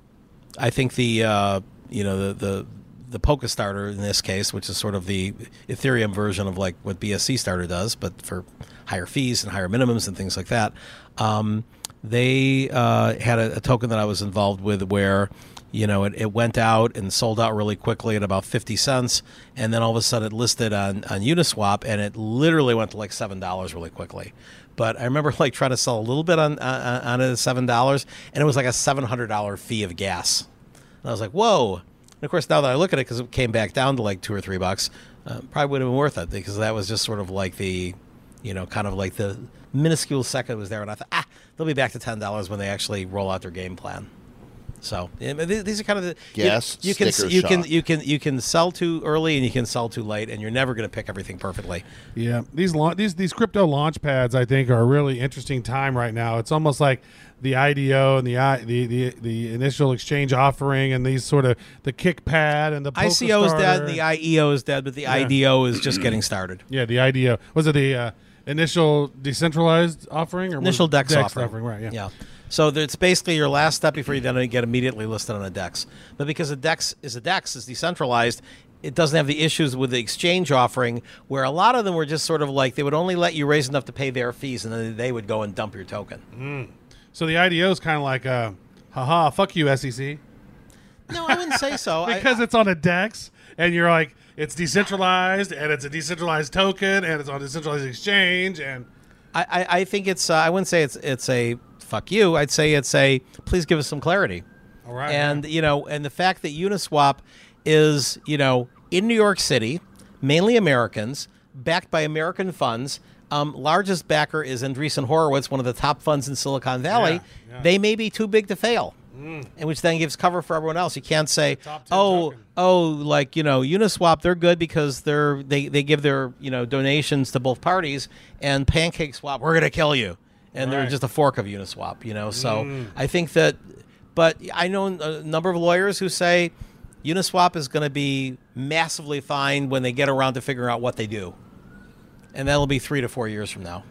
I think the uh, you know the the the PolkaStarter in this case, which is sort of the Ethereum version of like what BSC starter does, but for higher fees and higher minimums and things like that. Um, they uh, had a, a token that I was involved with where you know it, it went out and sold out really quickly at about 50 cents. And then all of a sudden it listed on, on uniswap and it literally went to like seven dollars really quickly. But i remember like trying to sell a little bit on on, on it at seven dollars and it was like a $700 fee of gas. And i was like whoa. And of course now that i look at it because it came back down to like two or three bucks uh, probably would have been worth it because that was just sort of like the you know kind of like the minuscule second was there and i thought ah they'll be back to $10 when they actually roll out their game plan so yeah, but th- these are kind of the yes. you- Gas You, can sticker you can you can you can sell too early and you can sell too late, and you're never going to pick everything perfectly. Yeah, these launch these these crypto launch pads I think are a really interesting time right now. It's almost like the IDO and the I, the, the the initial exchange offering and these sort of the KickPad and the Polka ICO is dead, starter. the IEO is dead, but the IDO is just getting started. yeah the IDO was it the uh, initial decentralized offering or Initial it DEX, offering. right? Yeah. yeah. So it's basically your last step before you then get immediately listed on a DEX. But because a DEX is a DEX, is decentralized, it doesn't have the issues with the exchange offering, where a lot of them were just sort of like they would only let you raise enough to pay their fees, and then they would go and dump your token. Mm. So the IDO is kind of like a haha fuck you SEC No, I wouldn't say so. I- because it's on a DEX and you're like it's decentralized and it's a decentralized token and it's on a decentralized exchange and I, I, I think it's. Uh, I wouldn't say it's it's a fuck you. I'd say it's a please give us some clarity. All right, And you know, and the fact that Uniswap is you know in New York City, mainly Americans, backed by American funds. Um, largest backer is Andreessen Horowitz, one of the top funds in Silicon Valley. Yeah, yeah. They may be too big to fail. Mm. And which then gives cover for everyone else. You can't say, "Oh, token. oh, like you know, Uniswap, they're good because they're they, they give their you know donations to both parties, and Pancake Swap, we're gonna kill you, and they're just a fork of Uniswap, you know. So I think that, but I know a number of lawyers who say, Uniswap is going to be massively fine when they get around to figuring out what they do, and that'll be three to four years from now.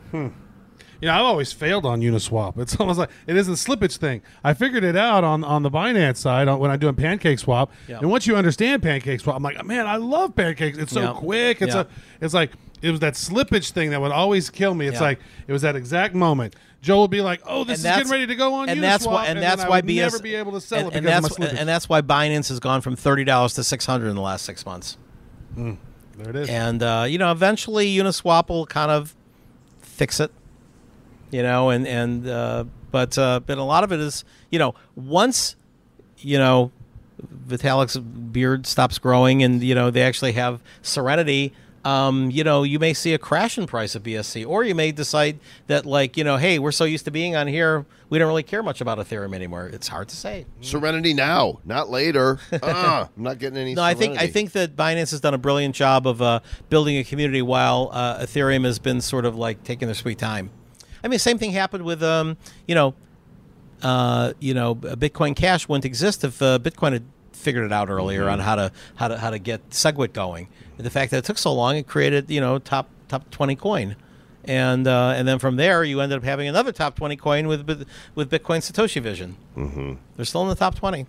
You know, I've always failed on Uniswap. It's almost like it is a slippage thing. I figured it out on, on the Binance side on, when I'm doing Pancake Swap. Yeah. And once you understand Pancake Swap, I'm like, man, I love Pancakes. It's so Yeah. quick. It's Yeah. a, it's like it was that slippage thing that would always kill me. It's like it was that exact moment. Joe would be like, "Oh, this And is getting ready to go on and Uniswap," that's why, and, then that's why BS never be able to sell and, it and that's of my and that's why Binance has gone from thirty dollars to six hundred in the last six months. there it is. and uh, you know eventually Uniswap will kind of fix it, you know, and and uh, but uh, but a lot of it is you know once you know Vitalik's beard stops growing and you know they actually have Serenity. Um, you know, you may see a crash in price of BSC, or you may decide that, like, you know, hey, we're so used to being on here, we don't really care much about Ethereum anymore. It's hard to say. Serenity now, not later. uh, I'm not getting any. No, I think I think that Binance has done a brilliant job of uh, building a community while uh, Ethereum has been sort of like taking their sweet time. I mean, same thing happened with um, you know, uh, you know, Bitcoin Cash wouldn't exist if uh, Bitcoin had figured it out earlier Mm-hmm. on how to how to how to get Segwit going. The fact that it took so long, it created you know top top twenty coin. And uh, and then from there, you ended up having another top twenty coin with with, with Bitcoin Satoshi Vision. Mm-hmm. They're still in the top twenty.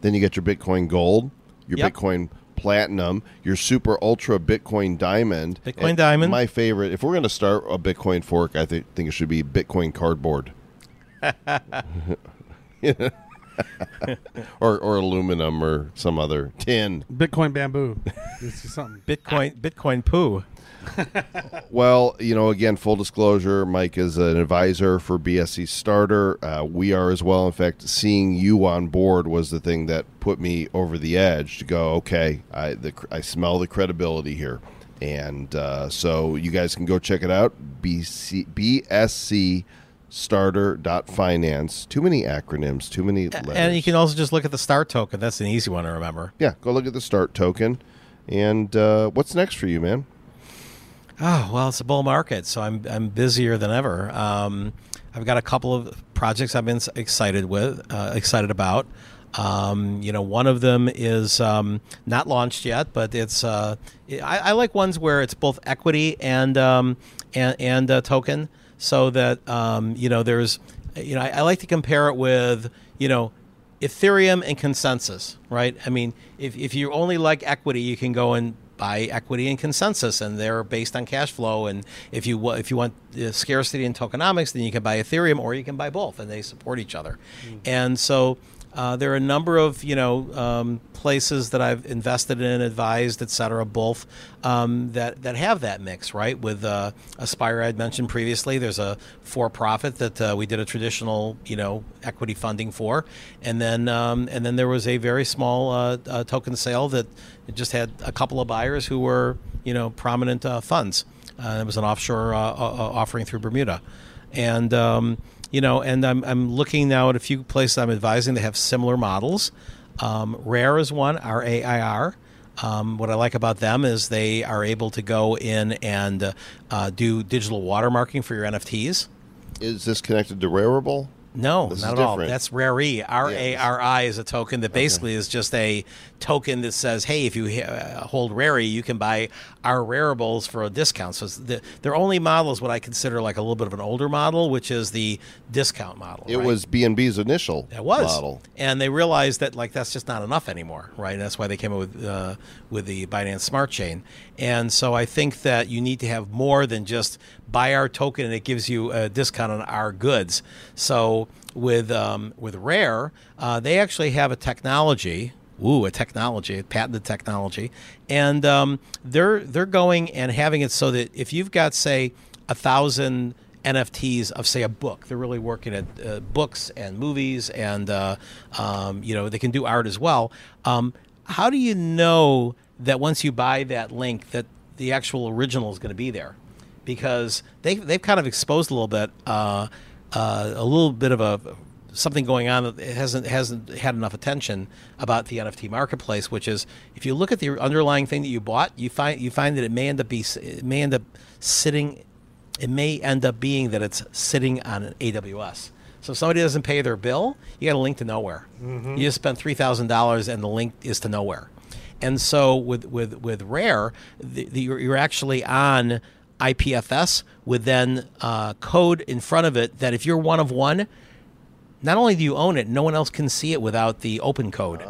Then you get your Bitcoin Gold, your Yep. Bitcoin Platinum, your Super Ultra Bitcoin Diamond. Bitcoin and Diamond. My favorite. If we're going to start a Bitcoin fork, I thi- think it should be Bitcoin Cardboard. or, or aluminum or some other tin. Bitcoin bamboo. This is something. Bitcoin Bitcoin poo. Well, you know, again, full disclosure, Mike is an advisor for BSC Starter. Uh, we are as well. In fact, seeing you on board was the thing that put me over the edge to go, okay, I, the, I smell the credibility here. And uh, so you guys can go check it out. BC, BSC starter.finance. Too many acronyms, too many letters. And you can also just look at the start token. That's an easy one to remember. yeah, go look at the start token. And uh, what's next for you, man? Oh well, it's a bull market, so I'm I'm busier than ever. Um, I've got a couple of projects I've been excited with, uh, excited about. Um, you know, one of them is um, not launched yet, but it's uh, I, I like ones where it's both equity and um, and and uh, token, so that um, you know there's you know I, I like to compare it with you know Ethereum and ConsenSys, right? I mean, if, if you only like equity, you can go and buy equity and ConsenSys, and they're based on cash flow. And if you if you want scarcity and tokenomics, then you can buy Ethereum or you can buy both, and they support each other. And so uh, there are a number of you know um, places that I've invested in, advised, et cetera, both um, that that have that mix, right? With uh, Aspire, I'd mentioned previously. There's a for-profit that uh, we did a traditional, you know, equity funding for, and then um, and then there was a very small uh, uh, token sale that just had a couple of buyers who were, you know, prominent uh, funds. It was an offshore offering through Bermuda, and um, you know, and I'm I'm looking now at a few places I'm advising that have similar models. Um, RAIR is one, R A I R. Um, what I like about them is they are able to go in and uh, uh, do digital watermarking for your NFTs. Is this connected to Rarible? No, This not at all. That's Rari. R A R I is a token that basically is just a token that says, "Hey, if you uh, hold Rari, you can buy our Raribles for a discount." So the, their only model is what I consider like a little bit of an older model, which is the discount model. It right? was BNB's initial It was, model. and they realized that like that's just not enough anymore, right? And that's why they came up with uh, with the Binance Smart Chain. And so I think that you need to have more than just buy our token and it gives you a discount on our goods. So with um, with RAIR, uh, they actually have a technology. Ooh, a technology, a patented technology, and um, they're they're going and having it so that if you've got say a thousand NFTs of say a book. They're really working at uh, books and movies, and uh, um, you know they can do art as well. Um, how do you know that once you buy that link that the actual original is going to be there? Because they they've kind of exposed a little bit, uh, uh, a little bit of a something going on that hasn't hasn't had enough attention about the NFT marketplace, which is if you look at the underlying thing that you bought, you find you find that it may end up be it may end up sitting it may end up being that it's sitting on an AWS. So if somebody doesn't pay their bill, you got a link to nowhere. You just spent three thousand dollars, and the link is to nowhere. And so with with with RAIR, the, the, you're, you're actually on IPFS with then uh, code in front of it that if you're one of one, not only do you own it, no one else can see it without the open code.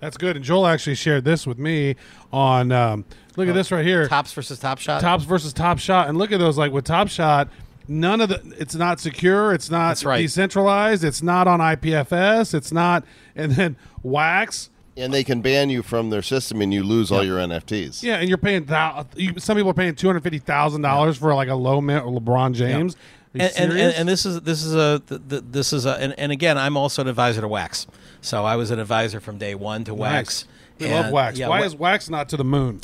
That's good. And Joel actually shared this with me on. Um, look at this right here. Topps versus Top Shot. Topps versus Top Shot, and look at those. Like with Top Shot, none of the. It's not secure. It's not right. decentralized. It's not on IPFS. It's not. And then Wax. And they can ban you from their system, and you lose all your NFTs. Yeah, and you're paying. Thou- you, some people are paying two hundred fifty thousand dollars for like a low mint LeBron James. Are you and, and, and, and this is this is a th- th- this is a and, and again I'm also an advisor to Wax, so I was an advisor from day one to Wax. Nice. We love Wax. yeah, Why Wa- is Wax not to the moon?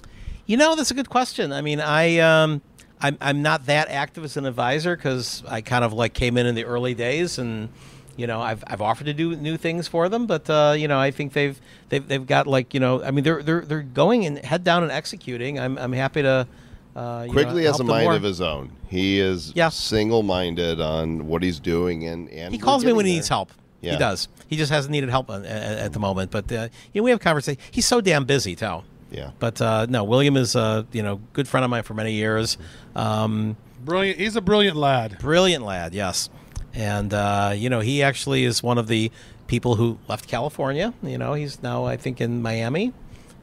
You know, that's a good question. I mean, I um, I'm I'm not that active as an advisor because I kind of like came in in the early days, and you know, I've I've offered to do new things for them, but uh, you know, I think they've they've they've got like you know, I mean, they're they're they're going and head down and executing. I'm I'm happy to. Uh, you Quigley know, has a mind more. of his own. He is Yeah. single-minded on what he's doing, and and He calls me when getting he needs help. Yeah. He does. He just hasn't needed help at, at the moment. But uh, you know, we have conversation. He's so damn busy, too. Yeah. But uh, no, William is a you know good friend of mine for many years. Um, Brilliant. He's a brilliant lad. brilliant lad, yes. And uh, you know, he actually is one of the people who left California. You know, he's now I think in Miami.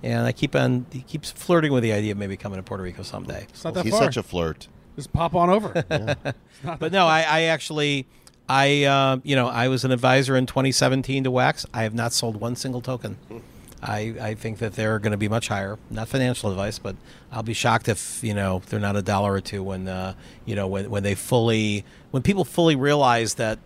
And I keep on he keeps flirting with the idea of maybe coming to Puerto Rico someday. It's not that He's far. such a flirt. Just pop on over. But no, I, I actually, I uh, you know, I was an advisor in 2017 to Wax. I have not sold one single token. I, I think that they're going to be much higher. Not financial advice, but I'll be shocked if you know they're not a dollar or two when uh, you know when when they fully when people fully realize that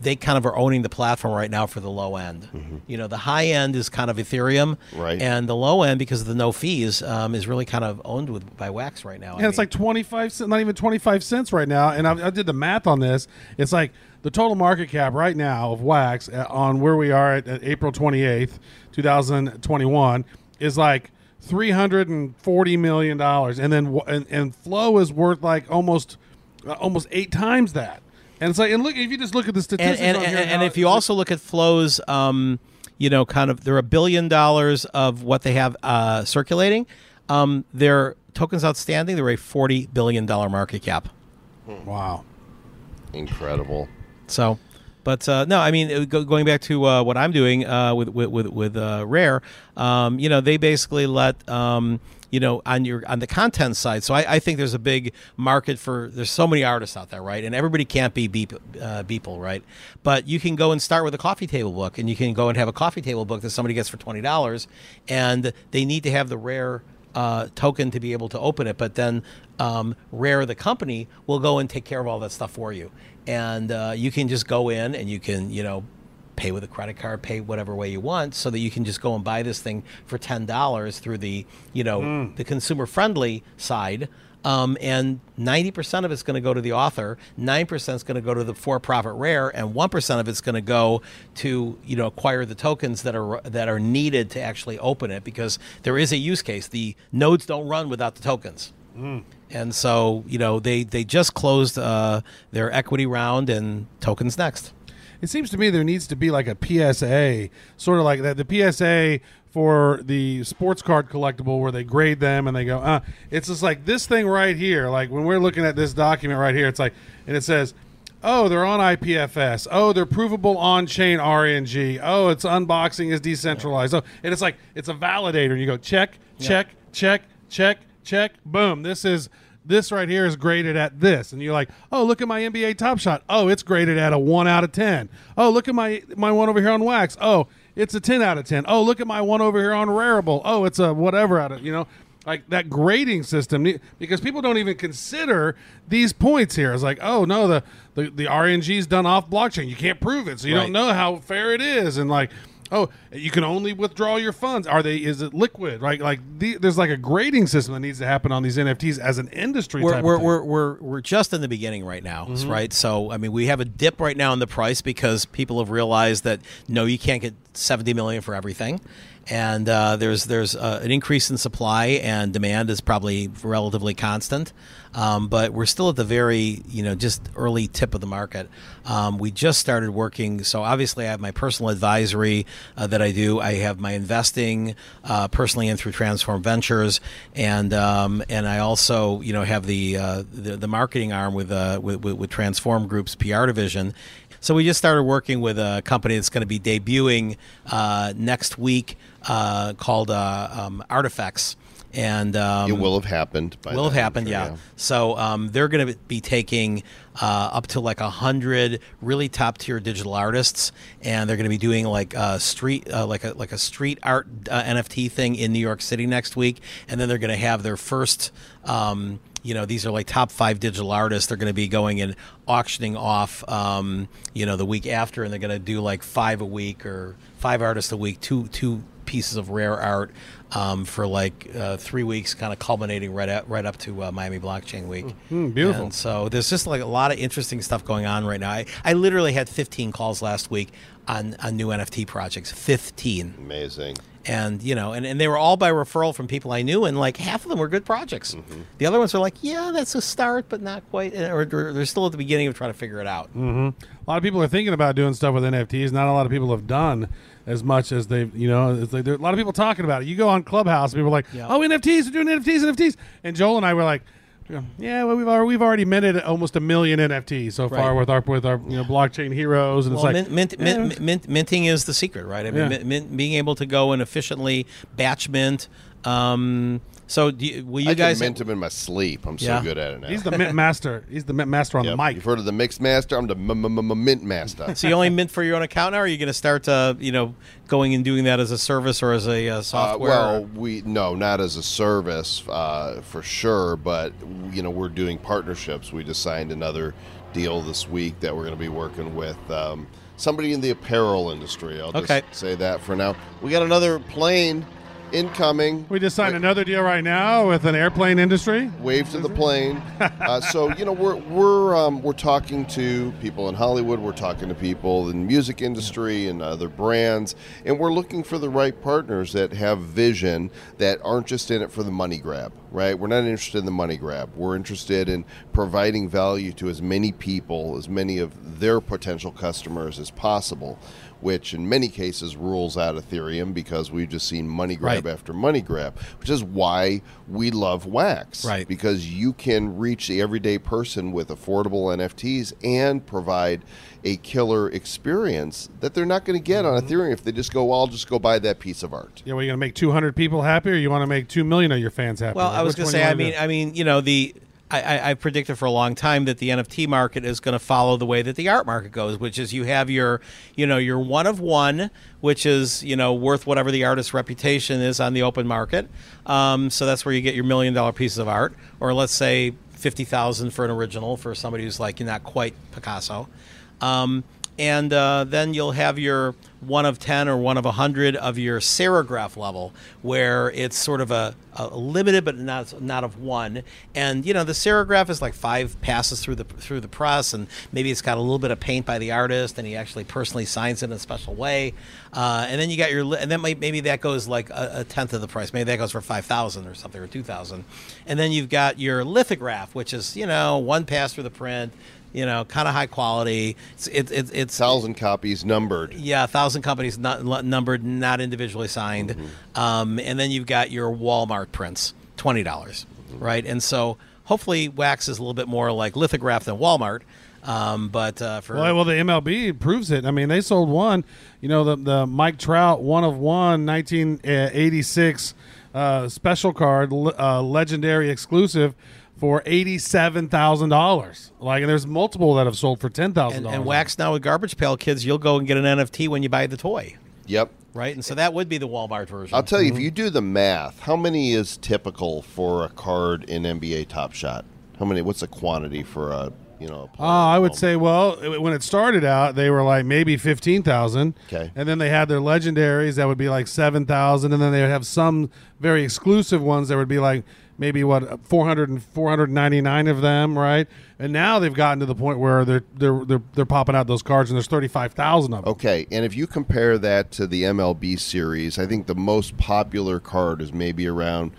they kind of are owning the platform right now for the low end. You know, the high end is kind of Ethereum, Right. And the low end, because of the no fees, um, is really kind of owned with by Wax right now. I it's mean- like 25 cents, not even 25 cents right now. And I, I did the math on this. It's like the total market cap right now of Wax uh, on where we are at, at April 28th, 2021 is like 340 million dollars. And then and, and Flow is worth like almost uh, almost 8 times that. And it's like and look if you just look at the statistics and, on and, here and now, if you also look at flows um, you know kind of they're a billion dollars of what they have uh, circulating um, their tokens outstanding they're a 40 billion dollar market cap wow. Incredible. so but uh, no, I mean, go, going back to uh, what I'm doing uh, with with with, with uh, RAIR, um, you know, they basically let um, you know on your on the content side. So I, I think there's a big market for. There's so many artists out there, right? And everybody can't be Beep, uh, Beeple, right? But you can go and start with a coffee table book, and you can go and have a coffee table book that somebody gets for twenty dollars, and they need to have the RAIR uh, token to be able to open it. But then um, RAIR, the company, will go and take care of all that stuff for you. And uh, you can just go in and you can, you know, pay with a credit card, pay whatever way you want, so that you can just go and buy this thing for ten dollars through the, you know, the consumer friendly side. Um, and ninety percent of it's going to go to the author, nine percent is going to go to the for-profit RAIR, and one percent of it's going to go to you know acquire the tokens that are that are needed to actually open it because there is a use case. The nodes don't run without the tokens. And so, you know, they they just closed uh, their equity round and tokens next. It seems to me there needs to be like a PSA, sort of like that. The PSA for the sports card collectible, where they grade them and they go, uh, it's just like this thing right here. Like when we're looking at this document right here, it's like, and it says, oh, they're on IPFS. Oh, they're provable on chain RNG. Oh, it's unboxing is decentralized. Oh, and it's like, it's a validator. And you go, check, check, check, check, check, boom. This is this right here is graded at this. And you're like oh look at my nba top shot. Oh it's graded at a 1 out of 10 oh look at my my one over here on wax. Oh it's a 10 out of 10 oh look at my one over here on Rarible oh it's a whatever out of you know like that grading system because people don't even consider these points here. It's like oh no the the, the rng's done off blockchain. You can't prove it so you Right. don't know how fair it is. And like oh you can only withdraw your funds are they is it liquid right like the, there's like a grading system that needs to happen on these nfts as an industry We're type we're, of thing. we're, we're, we're just in the beginning right now, mm-hmm. right? So, I mean, we have a dip right now in the price because people have realized that no, you can't get 70 million for everything. And uh, there's there's uh, an increase in supply and demand is probably relatively constant. Um, but we're still at the very, you know, just early tip of the market. Um, we just started working. So obviously, I have my personal advisory uh, that I do. I have my investing uh, personally and through Transform Ventures, and um, and I also, you know, have the uh, the, the marketing arm with, uh, with with with Transform Group's PR division. So we just started working with a company that's going to be debuting uh, next week uh, called uh, um, Artifacts. And um, it will have happened. By will have happened, sure, yeah. So um, they're going to be taking uh, up to like a hundred really top tier digital artists, and they're going to be doing like a street, uh, like a like a street art uh, NFT thing in New York City next week, and then they're going to have their first. Um, you know, these are like top five digital artists. They're going to be going and auctioning off, um, you know, the week after, and they're going to do like five a week or five artists a week, two two pieces of rare art um, for like uh, three weeks, kind of culminating right up right up to uh, Miami Blockchain Week. Mm, beautiful. And so there's just like a lot of interesting stuff going on right now. I, I literally had 15 calls last week on, on new NFT projects. 15 Amazing. And you know and, and they were all by referral from people i knew and like half of them were good projects mm-hmm. the other ones are like yeah that's a start but not quite or or they're still at the beginning of trying to figure it out mm-hmm. A lot of people are thinking about doing stuff with NFTs. Not a lot of people have done as much as they've, you know, it's like there are a lot of people talking about it. You go on Clubhouse, people are like, Yeah. oh, NFTs, we're doing NFTs, NFTs. And Joel and I were like, yeah, well, we've already, we've already minted almost a million NFTs so far Right. with our with our you know blockchain heroes, and well, it's like mint, mint, eh, mint, mint, minting is the secret, right? I mean, Yeah. mint, mint, being able to go and efficiently batch mint. Um, so, do you, will you I guys? can mint him in my sleep. I'm Yeah. so good at it now. he's the mint master. He's the mint master on Yep. the mic. You've heard of the mix master? I'm the m- m- m- mint master. so you only mint for your own account now, or are you going to start, uh, you know, going and doing that as a service or as a uh, Uh, software? well, we no, not as a service uh, for sure, but you know we're doing partnerships. We just signed another deal this week that we're going to be working with um, somebody in the apparel industry. I'll just Okay. say that for now. We got another plane incoming. We just signed another deal right now with an airplane industry. Wave to the plane. Uh, so you know we're we're um, we're talking to people in Hollywood. We're talking to people in the music industry and other brands, and we're looking for the right partners that have vision that aren't just in it for the money grab. Right? We're not interested in the money grab. We're interested in providing value to as many people, as many of their potential customers as possible. Which in many cases rules out Ethereum because we've just seen money grab Right. after money grab, which is why we love Wax Right. because you can reach the everyday person with affordable NFTs and provide a killer experience that they're not going to get Mm-hmm. on Ethereum if they just go, well, I'll just go buy that piece of art. Yeah, well, you going to make 200 people happy, or you want to make two million of your fans happy? Well, Like, I was which going to say, I mean, do? I mean, you know, the I, I, predicted for a long time that the NFT market is going to follow the way that the art market goes, which is you have your, you know, your one of one, which is you know worth whatever the artist's reputation is on the open market. Um, so that's where you get your million dollar pieces of art, or let's say fifty thousand for an original for somebody who's like not quite Picasso. Um, and uh, then you'll have your one of 10 or one of 100 of your serigraph level where it's sort of a, a limited but not not of one. And you know the serigraph is like five passes through the through the press and maybe it's got a little bit of paint by the artist and he actually personally signs it in a special way. Uh, and then you got your and then maybe that goes like a, a tenth of the price. Maybe that goes for 5000 or something or 2000 and then you've got your lithograph which is you know one pass through the print you know, kind of high quality. It's it, it, it's Thousand copies numbered. yeah, thousand companies not numbered, not individually signed, um, and then you've got your Walmart prints, twenty dollars, right? And so hopefully Wax is a little bit more like lithograph than Walmart, um, but uh, for Well, well, the MLB proves it. I mean, they sold one. You know, the the Mike Trout one of one 1986 uh, special card, uh, legendary exclusive for eighty seven thousand dollars. Like, and there's multiple that have sold for ten thousand and, dollars. and Wax now with Garbage Pail Kids, you'll go and get an NFT when you buy the toy, Yep. right? And so that would be the Walmart version. I'll tell you, if mm-hmm. you do the math, how many is typical for a card in NBA Top Shot? How many? What's the quantity for a you know? a Oh, I would player? say, well, it- when it started out, they were like maybe fifteen thousand. Okay. And then they had their legendaries that would be like seven thousand, and then they would have some very exclusive ones that would be like maybe what 400 and 499 of them, right? And now they've gotten to the point where they're they're they're, they're popping out those cards, and there's 35,000 of them. Okay, and if you compare that to the MLB series, I think the most popular card is maybe around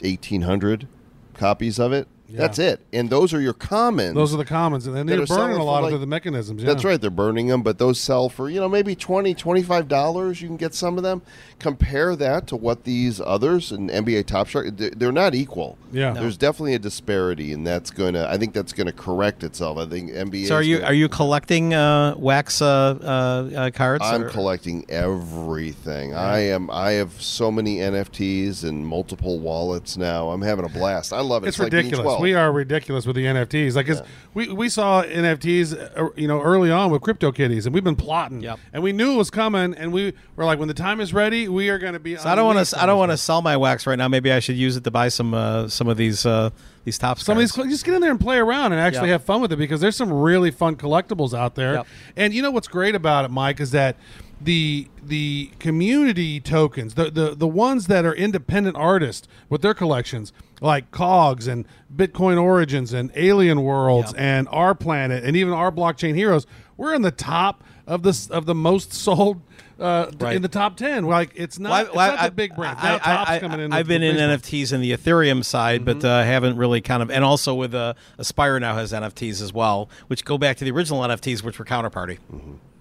1,800 copies of it. That's it. And those are your commons. Those are the commons, and then they're burning a lot like- of the mechanisms. That's right. They're burning them, but those sell for, you know, maybe $20, $25. You can get some of them. Compare that to what these others in NBA Top Shot, they're they're not equal. Yeah. No. There's definitely a disparity, and that's going to, I think that's going to correct itself. I think NBA. So are you gonna- are you collecting uh, wax uh, uh, uh, cards? I'm or- collecting everything. I am. I have so many NFTs and multiple wallets now. I'm having a blast. I love it. It's, like being ridiculous. 12. we are ridiculous with the NFTs. Like, 'cause we we saw NFTs, uh, you know, early on with CryptoKitties, and we've been plotting. Yep. And we knew it was coming, and we were like, when the time is ready, we are going to be. So I don't want to. I don't want to sell my wax right now. Maybe I should use it to buy some uh, some of these uh, these top Some of these, just get in there and play around and actually Yep. have fun with it because there's some really fun collectibles out there. Yep. And you know what's great about it, Mike, is that the the community tokens, the the the ones that are independent artists with their collections, like Kogs and Bitcoin Origins and Alien Worlds Yep. and Our Planet and even our blockchain heroes, we're in the top of this of the most sold. Uh, Right. in the top ten, like it's not, Well, I- it's well, not I- the big brands. I- Now I- Top's I- coming in. I've been in Facebook. NFTs in the Ethereum side, but uh, haven't really kind of, and also with uh, Aspire now has NFTs as well, which go back to the original NFTs, which were Counterparty.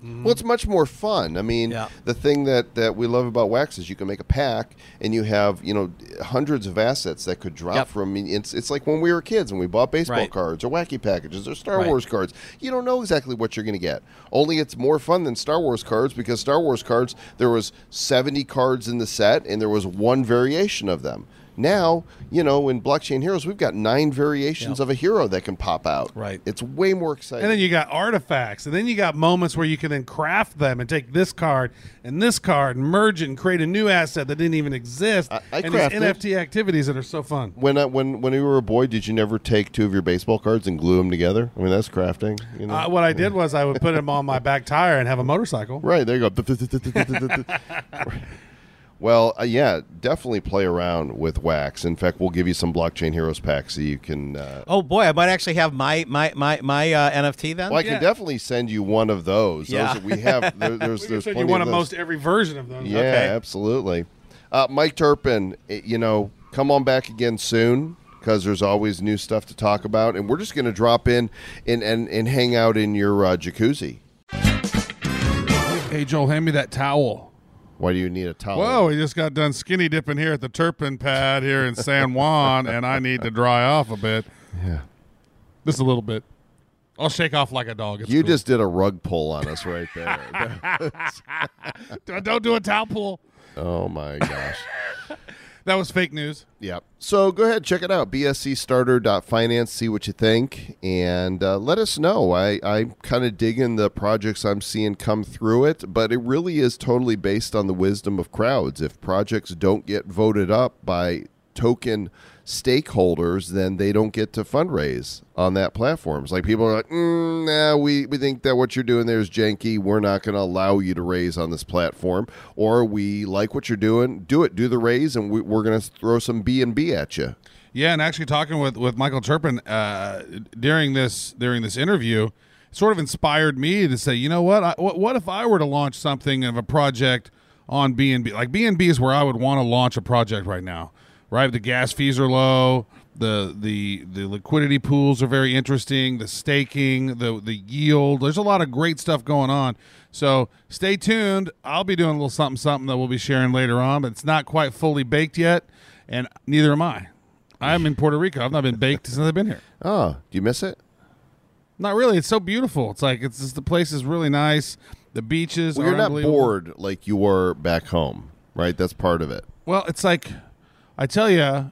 Well, it's much more fun. I mean, Yeah. the thing that, that we love about Wax is you can make a pack and you have you know hundreds of assets that could drop Yep. from. I mean, It's it's like when we were kids and we bought baseball Right. cards or wacky packages or Star Right. Wars cards. You don't know exactly what you're going to get. Only it's more fun than Star Wars cards because Star Wars cards there was 70 cards in the set and there was one variation of them. Now, you know, in Blockchain Heroes, we've got nine variations of a hero that can pop out. Right. It's way more exciting. And then you got artifacts, and then you got moments where you can then craft them and take this card and this card and merge it and create a new asset that didn't even exist. I- I and these. NFT activities that are so fun. When I, when when you were a boy, did you never take two of your baseball cards and glue them together? I mean, that's crafting. You know? Uh, what I did was I would put them on my back tire and have a motorcycle. right there you go. well, uh, yeah, definitely play around with wax. In fact, we'll give you some blockchain heroes packs so you can. Uh, Oh boy, I might actually have my my my my uh, NFT then. well, I Yeah. can definitely send you one of those. Yeah. Those, we have. There, there's We there's said plenty you want of of most every version of them. Yeah, Okay. absolutely. Uh, Mike Terpin, eh, you know, come on back again soon because there's always new stuff to talk about, and we're just going to drop in and, and, and hang out in your uh, jacuzzi. Hey, Joel, hand me that towel. Why do you need a towel? Whoa, we just got done skinny dipping here at the Terpin pad here in San Juan, and I need to dry off a bit. Yeah. Just a little bit. I'll shake off like a dog. It's You cool. just did a rug pull on us right there. don't do a towel pull. oh my gosh. That was fake news. Yep. So go ahead, check it out. bscstarter.finance, see what you think, and uh, let us know. I, I'm kind of digging the projects I'm seeing come through it, but it really is totally based on the wisdom of crowds. If projects don't get voted up by token stakeholders, then they don't get to fundraise on that platform. It's like people are like, mm, nah, we, we think that what you're doing there is janky. We're not going to allow you to raise on this platform. Or we like what you're doing. Do it. Do the raise, and we, we're going to throw some B and B at you. Yeah, and actually talking with, with Michael Terpin uh, during this during this interview, sort of inspired me to say, you know what, I, what, what if I were to launch something of a project on B and B? Like B and B is where I would want to launch a project right now. Right, the gas fees are low. The the the liquidity pools are very interesting. The staking, the the yield. There's a lot of great stuff going on. So stay tuned. I'll be doing a little something something that we'll be sharing later on, but it's not quite fully baked yet, and neither am I. I'm in Puerto Rico. I've not been baked since I've been here. Oh, do you miss it? Not really. It's so beautiful. It's like it's just, the place is really nice. The beaches. Well, you're not bored like you were back home, right? That's part of it. Well, it's like I tell you,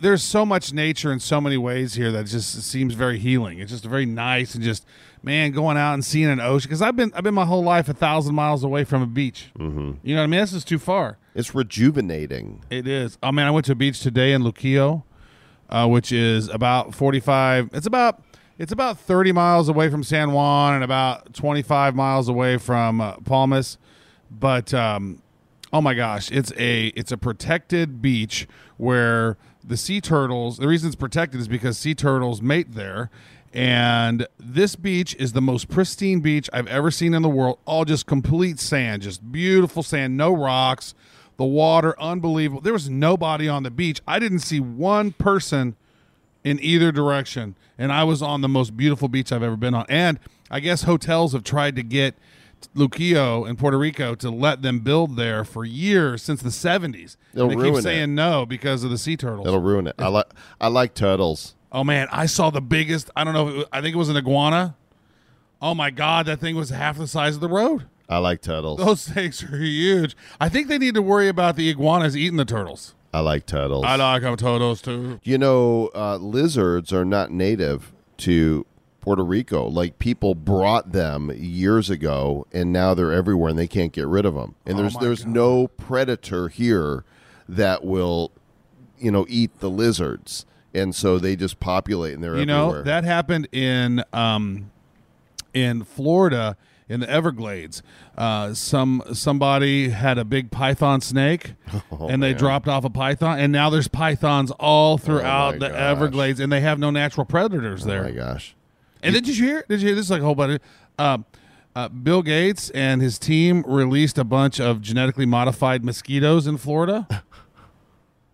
there's so much nature in so many ways here that just seems very healing. It's just very nice and just man going out and seeing an ocean because I've been I've been my whole life a thousand miles away from a beach. Mm-hmm. You know what I mean? This is too far. It's rejuvenating. It is. I mean, I went to a beach today in Luquillo, uh, which is about forty-five. It's about it's about thirty miles away from San Juan and about twenty-five miles away from uh, Palmas. But um, Oh my gosh, it's a it's a protected beach where the sea turtles. The reason it's protected is because sea turtles mate there. And this beach is the most pristine beach I've ever seen in the world. All just complete sand, just beautiful sand, no rocks. The water, unbelievable. There was nobody on the beach. I didn't see one person in either direction. And I was on the most beautiful beach I've ever been on. And I guess hotels have tried to get Luquillo in Puerto Rico to let them build there for years since the 70s. They'll and they keep it. saying no because of the sea turtles. It'll ruin it. I like I like turtles. Oh man, I saw the biggest. I don't know. If it was, I think it was an iguana. Oh my god, that thing was half the size of the road. I like turtles. Those things are huge. I think they need to worry about the iguanas eating the turtles. I like turtles. I like them turtles too. You know, uh, lizards are not native to Puerto Rico. Like people brought them years ago, and now they're everywhere, and they can't get rid of them. And Oh there's there's God. no predator here that will, you know, eat the lizards, and so they just populate, and they're You know that happened in um, in Florida in the Everglades. Uh, some somebody had a big python snake, and they man. dropped off a python, and now there's pythons all throughout my the gosh. Everglades, and they have no natural predators oh there. my gosh. And did you hear? Did you hear this? Is like a whole bunch. Of, uh, uh, Bill Gates and his team released a bunch of genetically modified mosquitoes in Florida.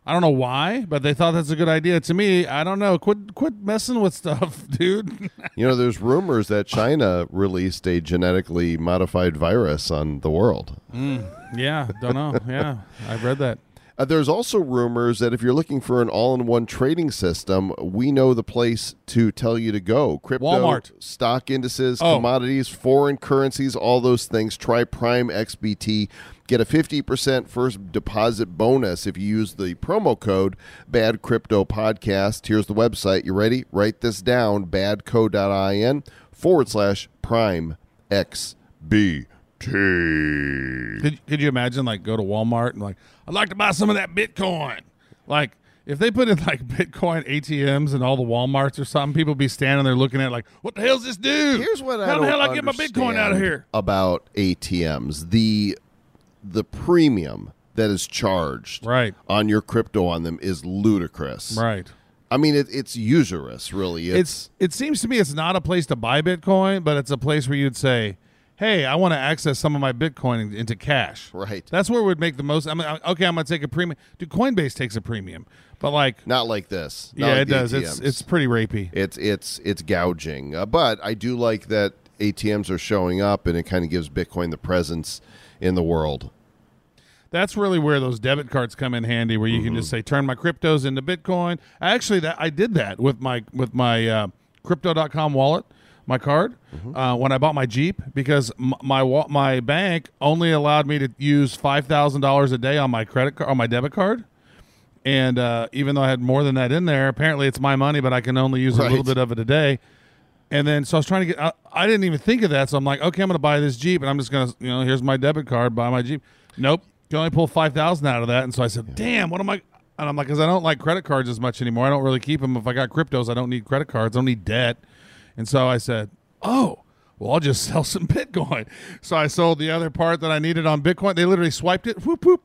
I don't know why, but they thought that's a good idea. To me, I don't know. Quit, quit messing with stuff, dude. You know, there's rumors that China released a genetically modified virus on the world. yeah, don't know. Yeah, I've read that. Uh, there's also rumors that if you're looking for an all-in-one trading system, we know the place to tell you to go. Crypto, Walmart. stock indices, Oh. commodities, foreign currencies, all those things. Try Prime XBT. Get a 50% first deposit bonus if you use the promo code Bad Crypto Podcast. Here's the website. You ready? Write this down. Badco.in forward slash Prime XBT. Could, could you imagine, like, go to Walmart and, like, I'd like to buy some of that Bitcoin? Like, if they put in, like, Bitcoin ATMs and all the Walmarts or something, people be standing there looking at, like, what the hell's this do? Here's what I How the hell I get my Bitcoin out of here? about ATMs. The the premium that is charged Right. on your crypto on them is ludicrous. Right. I mean, it, it's usurious, really. It's it seems to me it's not a place to buy Bitcoin, but it's a place where you'd say, "Hey, I want to access some of my Bitcoin in- into cash." Right. That's where it would make the most. I mean, okay, I'm gonna take a premium. Dude, Coinbase takes a premium, but like, not like this. Not yeah, like it does. It's ATMs. it's pretty rapey. it's it's it's gouging. Uh, but I do like that ATMs are showing up, and it kind of gives Bitcoin the presence in the world. That's really where those debit cards come in handy, where you can just say, "Turn my cryptos into Bitcoin." Actually, that I did that with my with my uh, Crypto.com wallet, my card, uh, when I bought my Jeep, because m- my wa- my bank only allowed me to use five thousand dollars a day on my credit card on my debit card. And uh, even though I had more than that in there, apparently it's my money, but I can only use a little bit of it a day. And then, so I was trying to get, I, I didn't even think of that. So I'm like, okay, I'm going to buy this Jeep and I'm just going to, you know, here's my debit card, buy my Jeep. Nope. You can only pull 5000 out of that. And so I said, damn, what am I? And I'm like, because I don't like credit cards as much anymore. I don't really keep them. If I got cryptos, I don't need credit cards. I don't need debt. And so I said, oh, well, I'll just sell some Bitcoin. So I sold the other part that I needed on Bitcoin. They literally swiped it, whoop, whoop,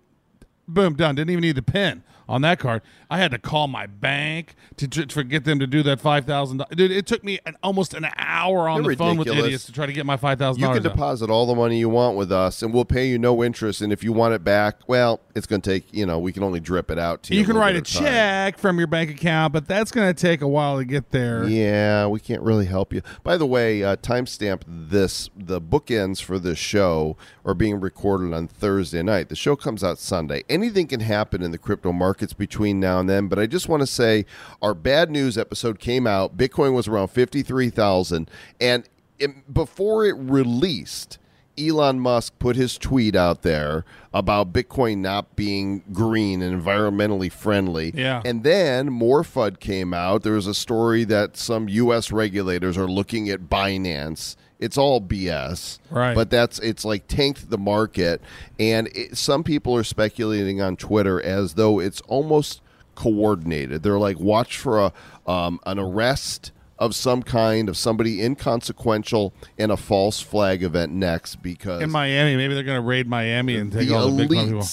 boom, done. Didn't even need the pin on that card. I had to call my bank to, to, to get them to do that five thousand. Dude, it took me an, almost an hour on They're the phone with ridiculous. idiots to try to get my five thousand You can deposit all the money you want with us, and we'll pay you no interest. And if you want it back, well, it's going to take you know we can only drip it out to you. You can write a check from your bank account, but that's going to take a while to get there. Yeah, we can't really help you. By the way, uh, timestamp this. The bookends for this show are being recorded on Thursday night. The show comes out Sunday. Anything can happen in the crypto markets between now and then, but I just want to say our bad news episode came out. Bitcoin was around 53,000 and it, before it released, Elon Musk put his tweet out there about Bitcoin not being green and environmentally friendly. Yeah. And then more FUD came out. There was a story that some U.S. regulators are looking at Binance. It's all BS. Right. But that's, it's like tanked the market. And it, some people are speculating on Twitter as though it's almost coordinated. They're like, watch for a, um, an arrest of some kind of somebody inconsequential in a false flag event next because In Miami, maybe they're going to raid Miami and take the all the Bitcoin people.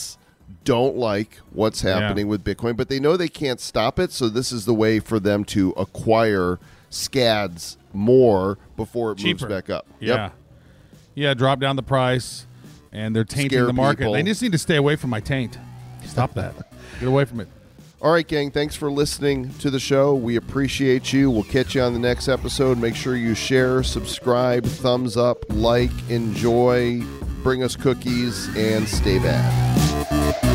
don't like what's happening with Bitcoin, but they know they can't stop it. So this is the way for them to acquire scads more before it Cheaper. moves back up. Yeah. Yeah, drop down the price and they're tainting Scare the market. people. They just need to stay away from my taint. Stop that. Get away from it. All right, gang. Thanks for listening to the show. We appreciate you. We'll catch you on the next episode. Make sure you share, subscribe, thumbs up, like, enjoy, bring us cookies, and stay bad.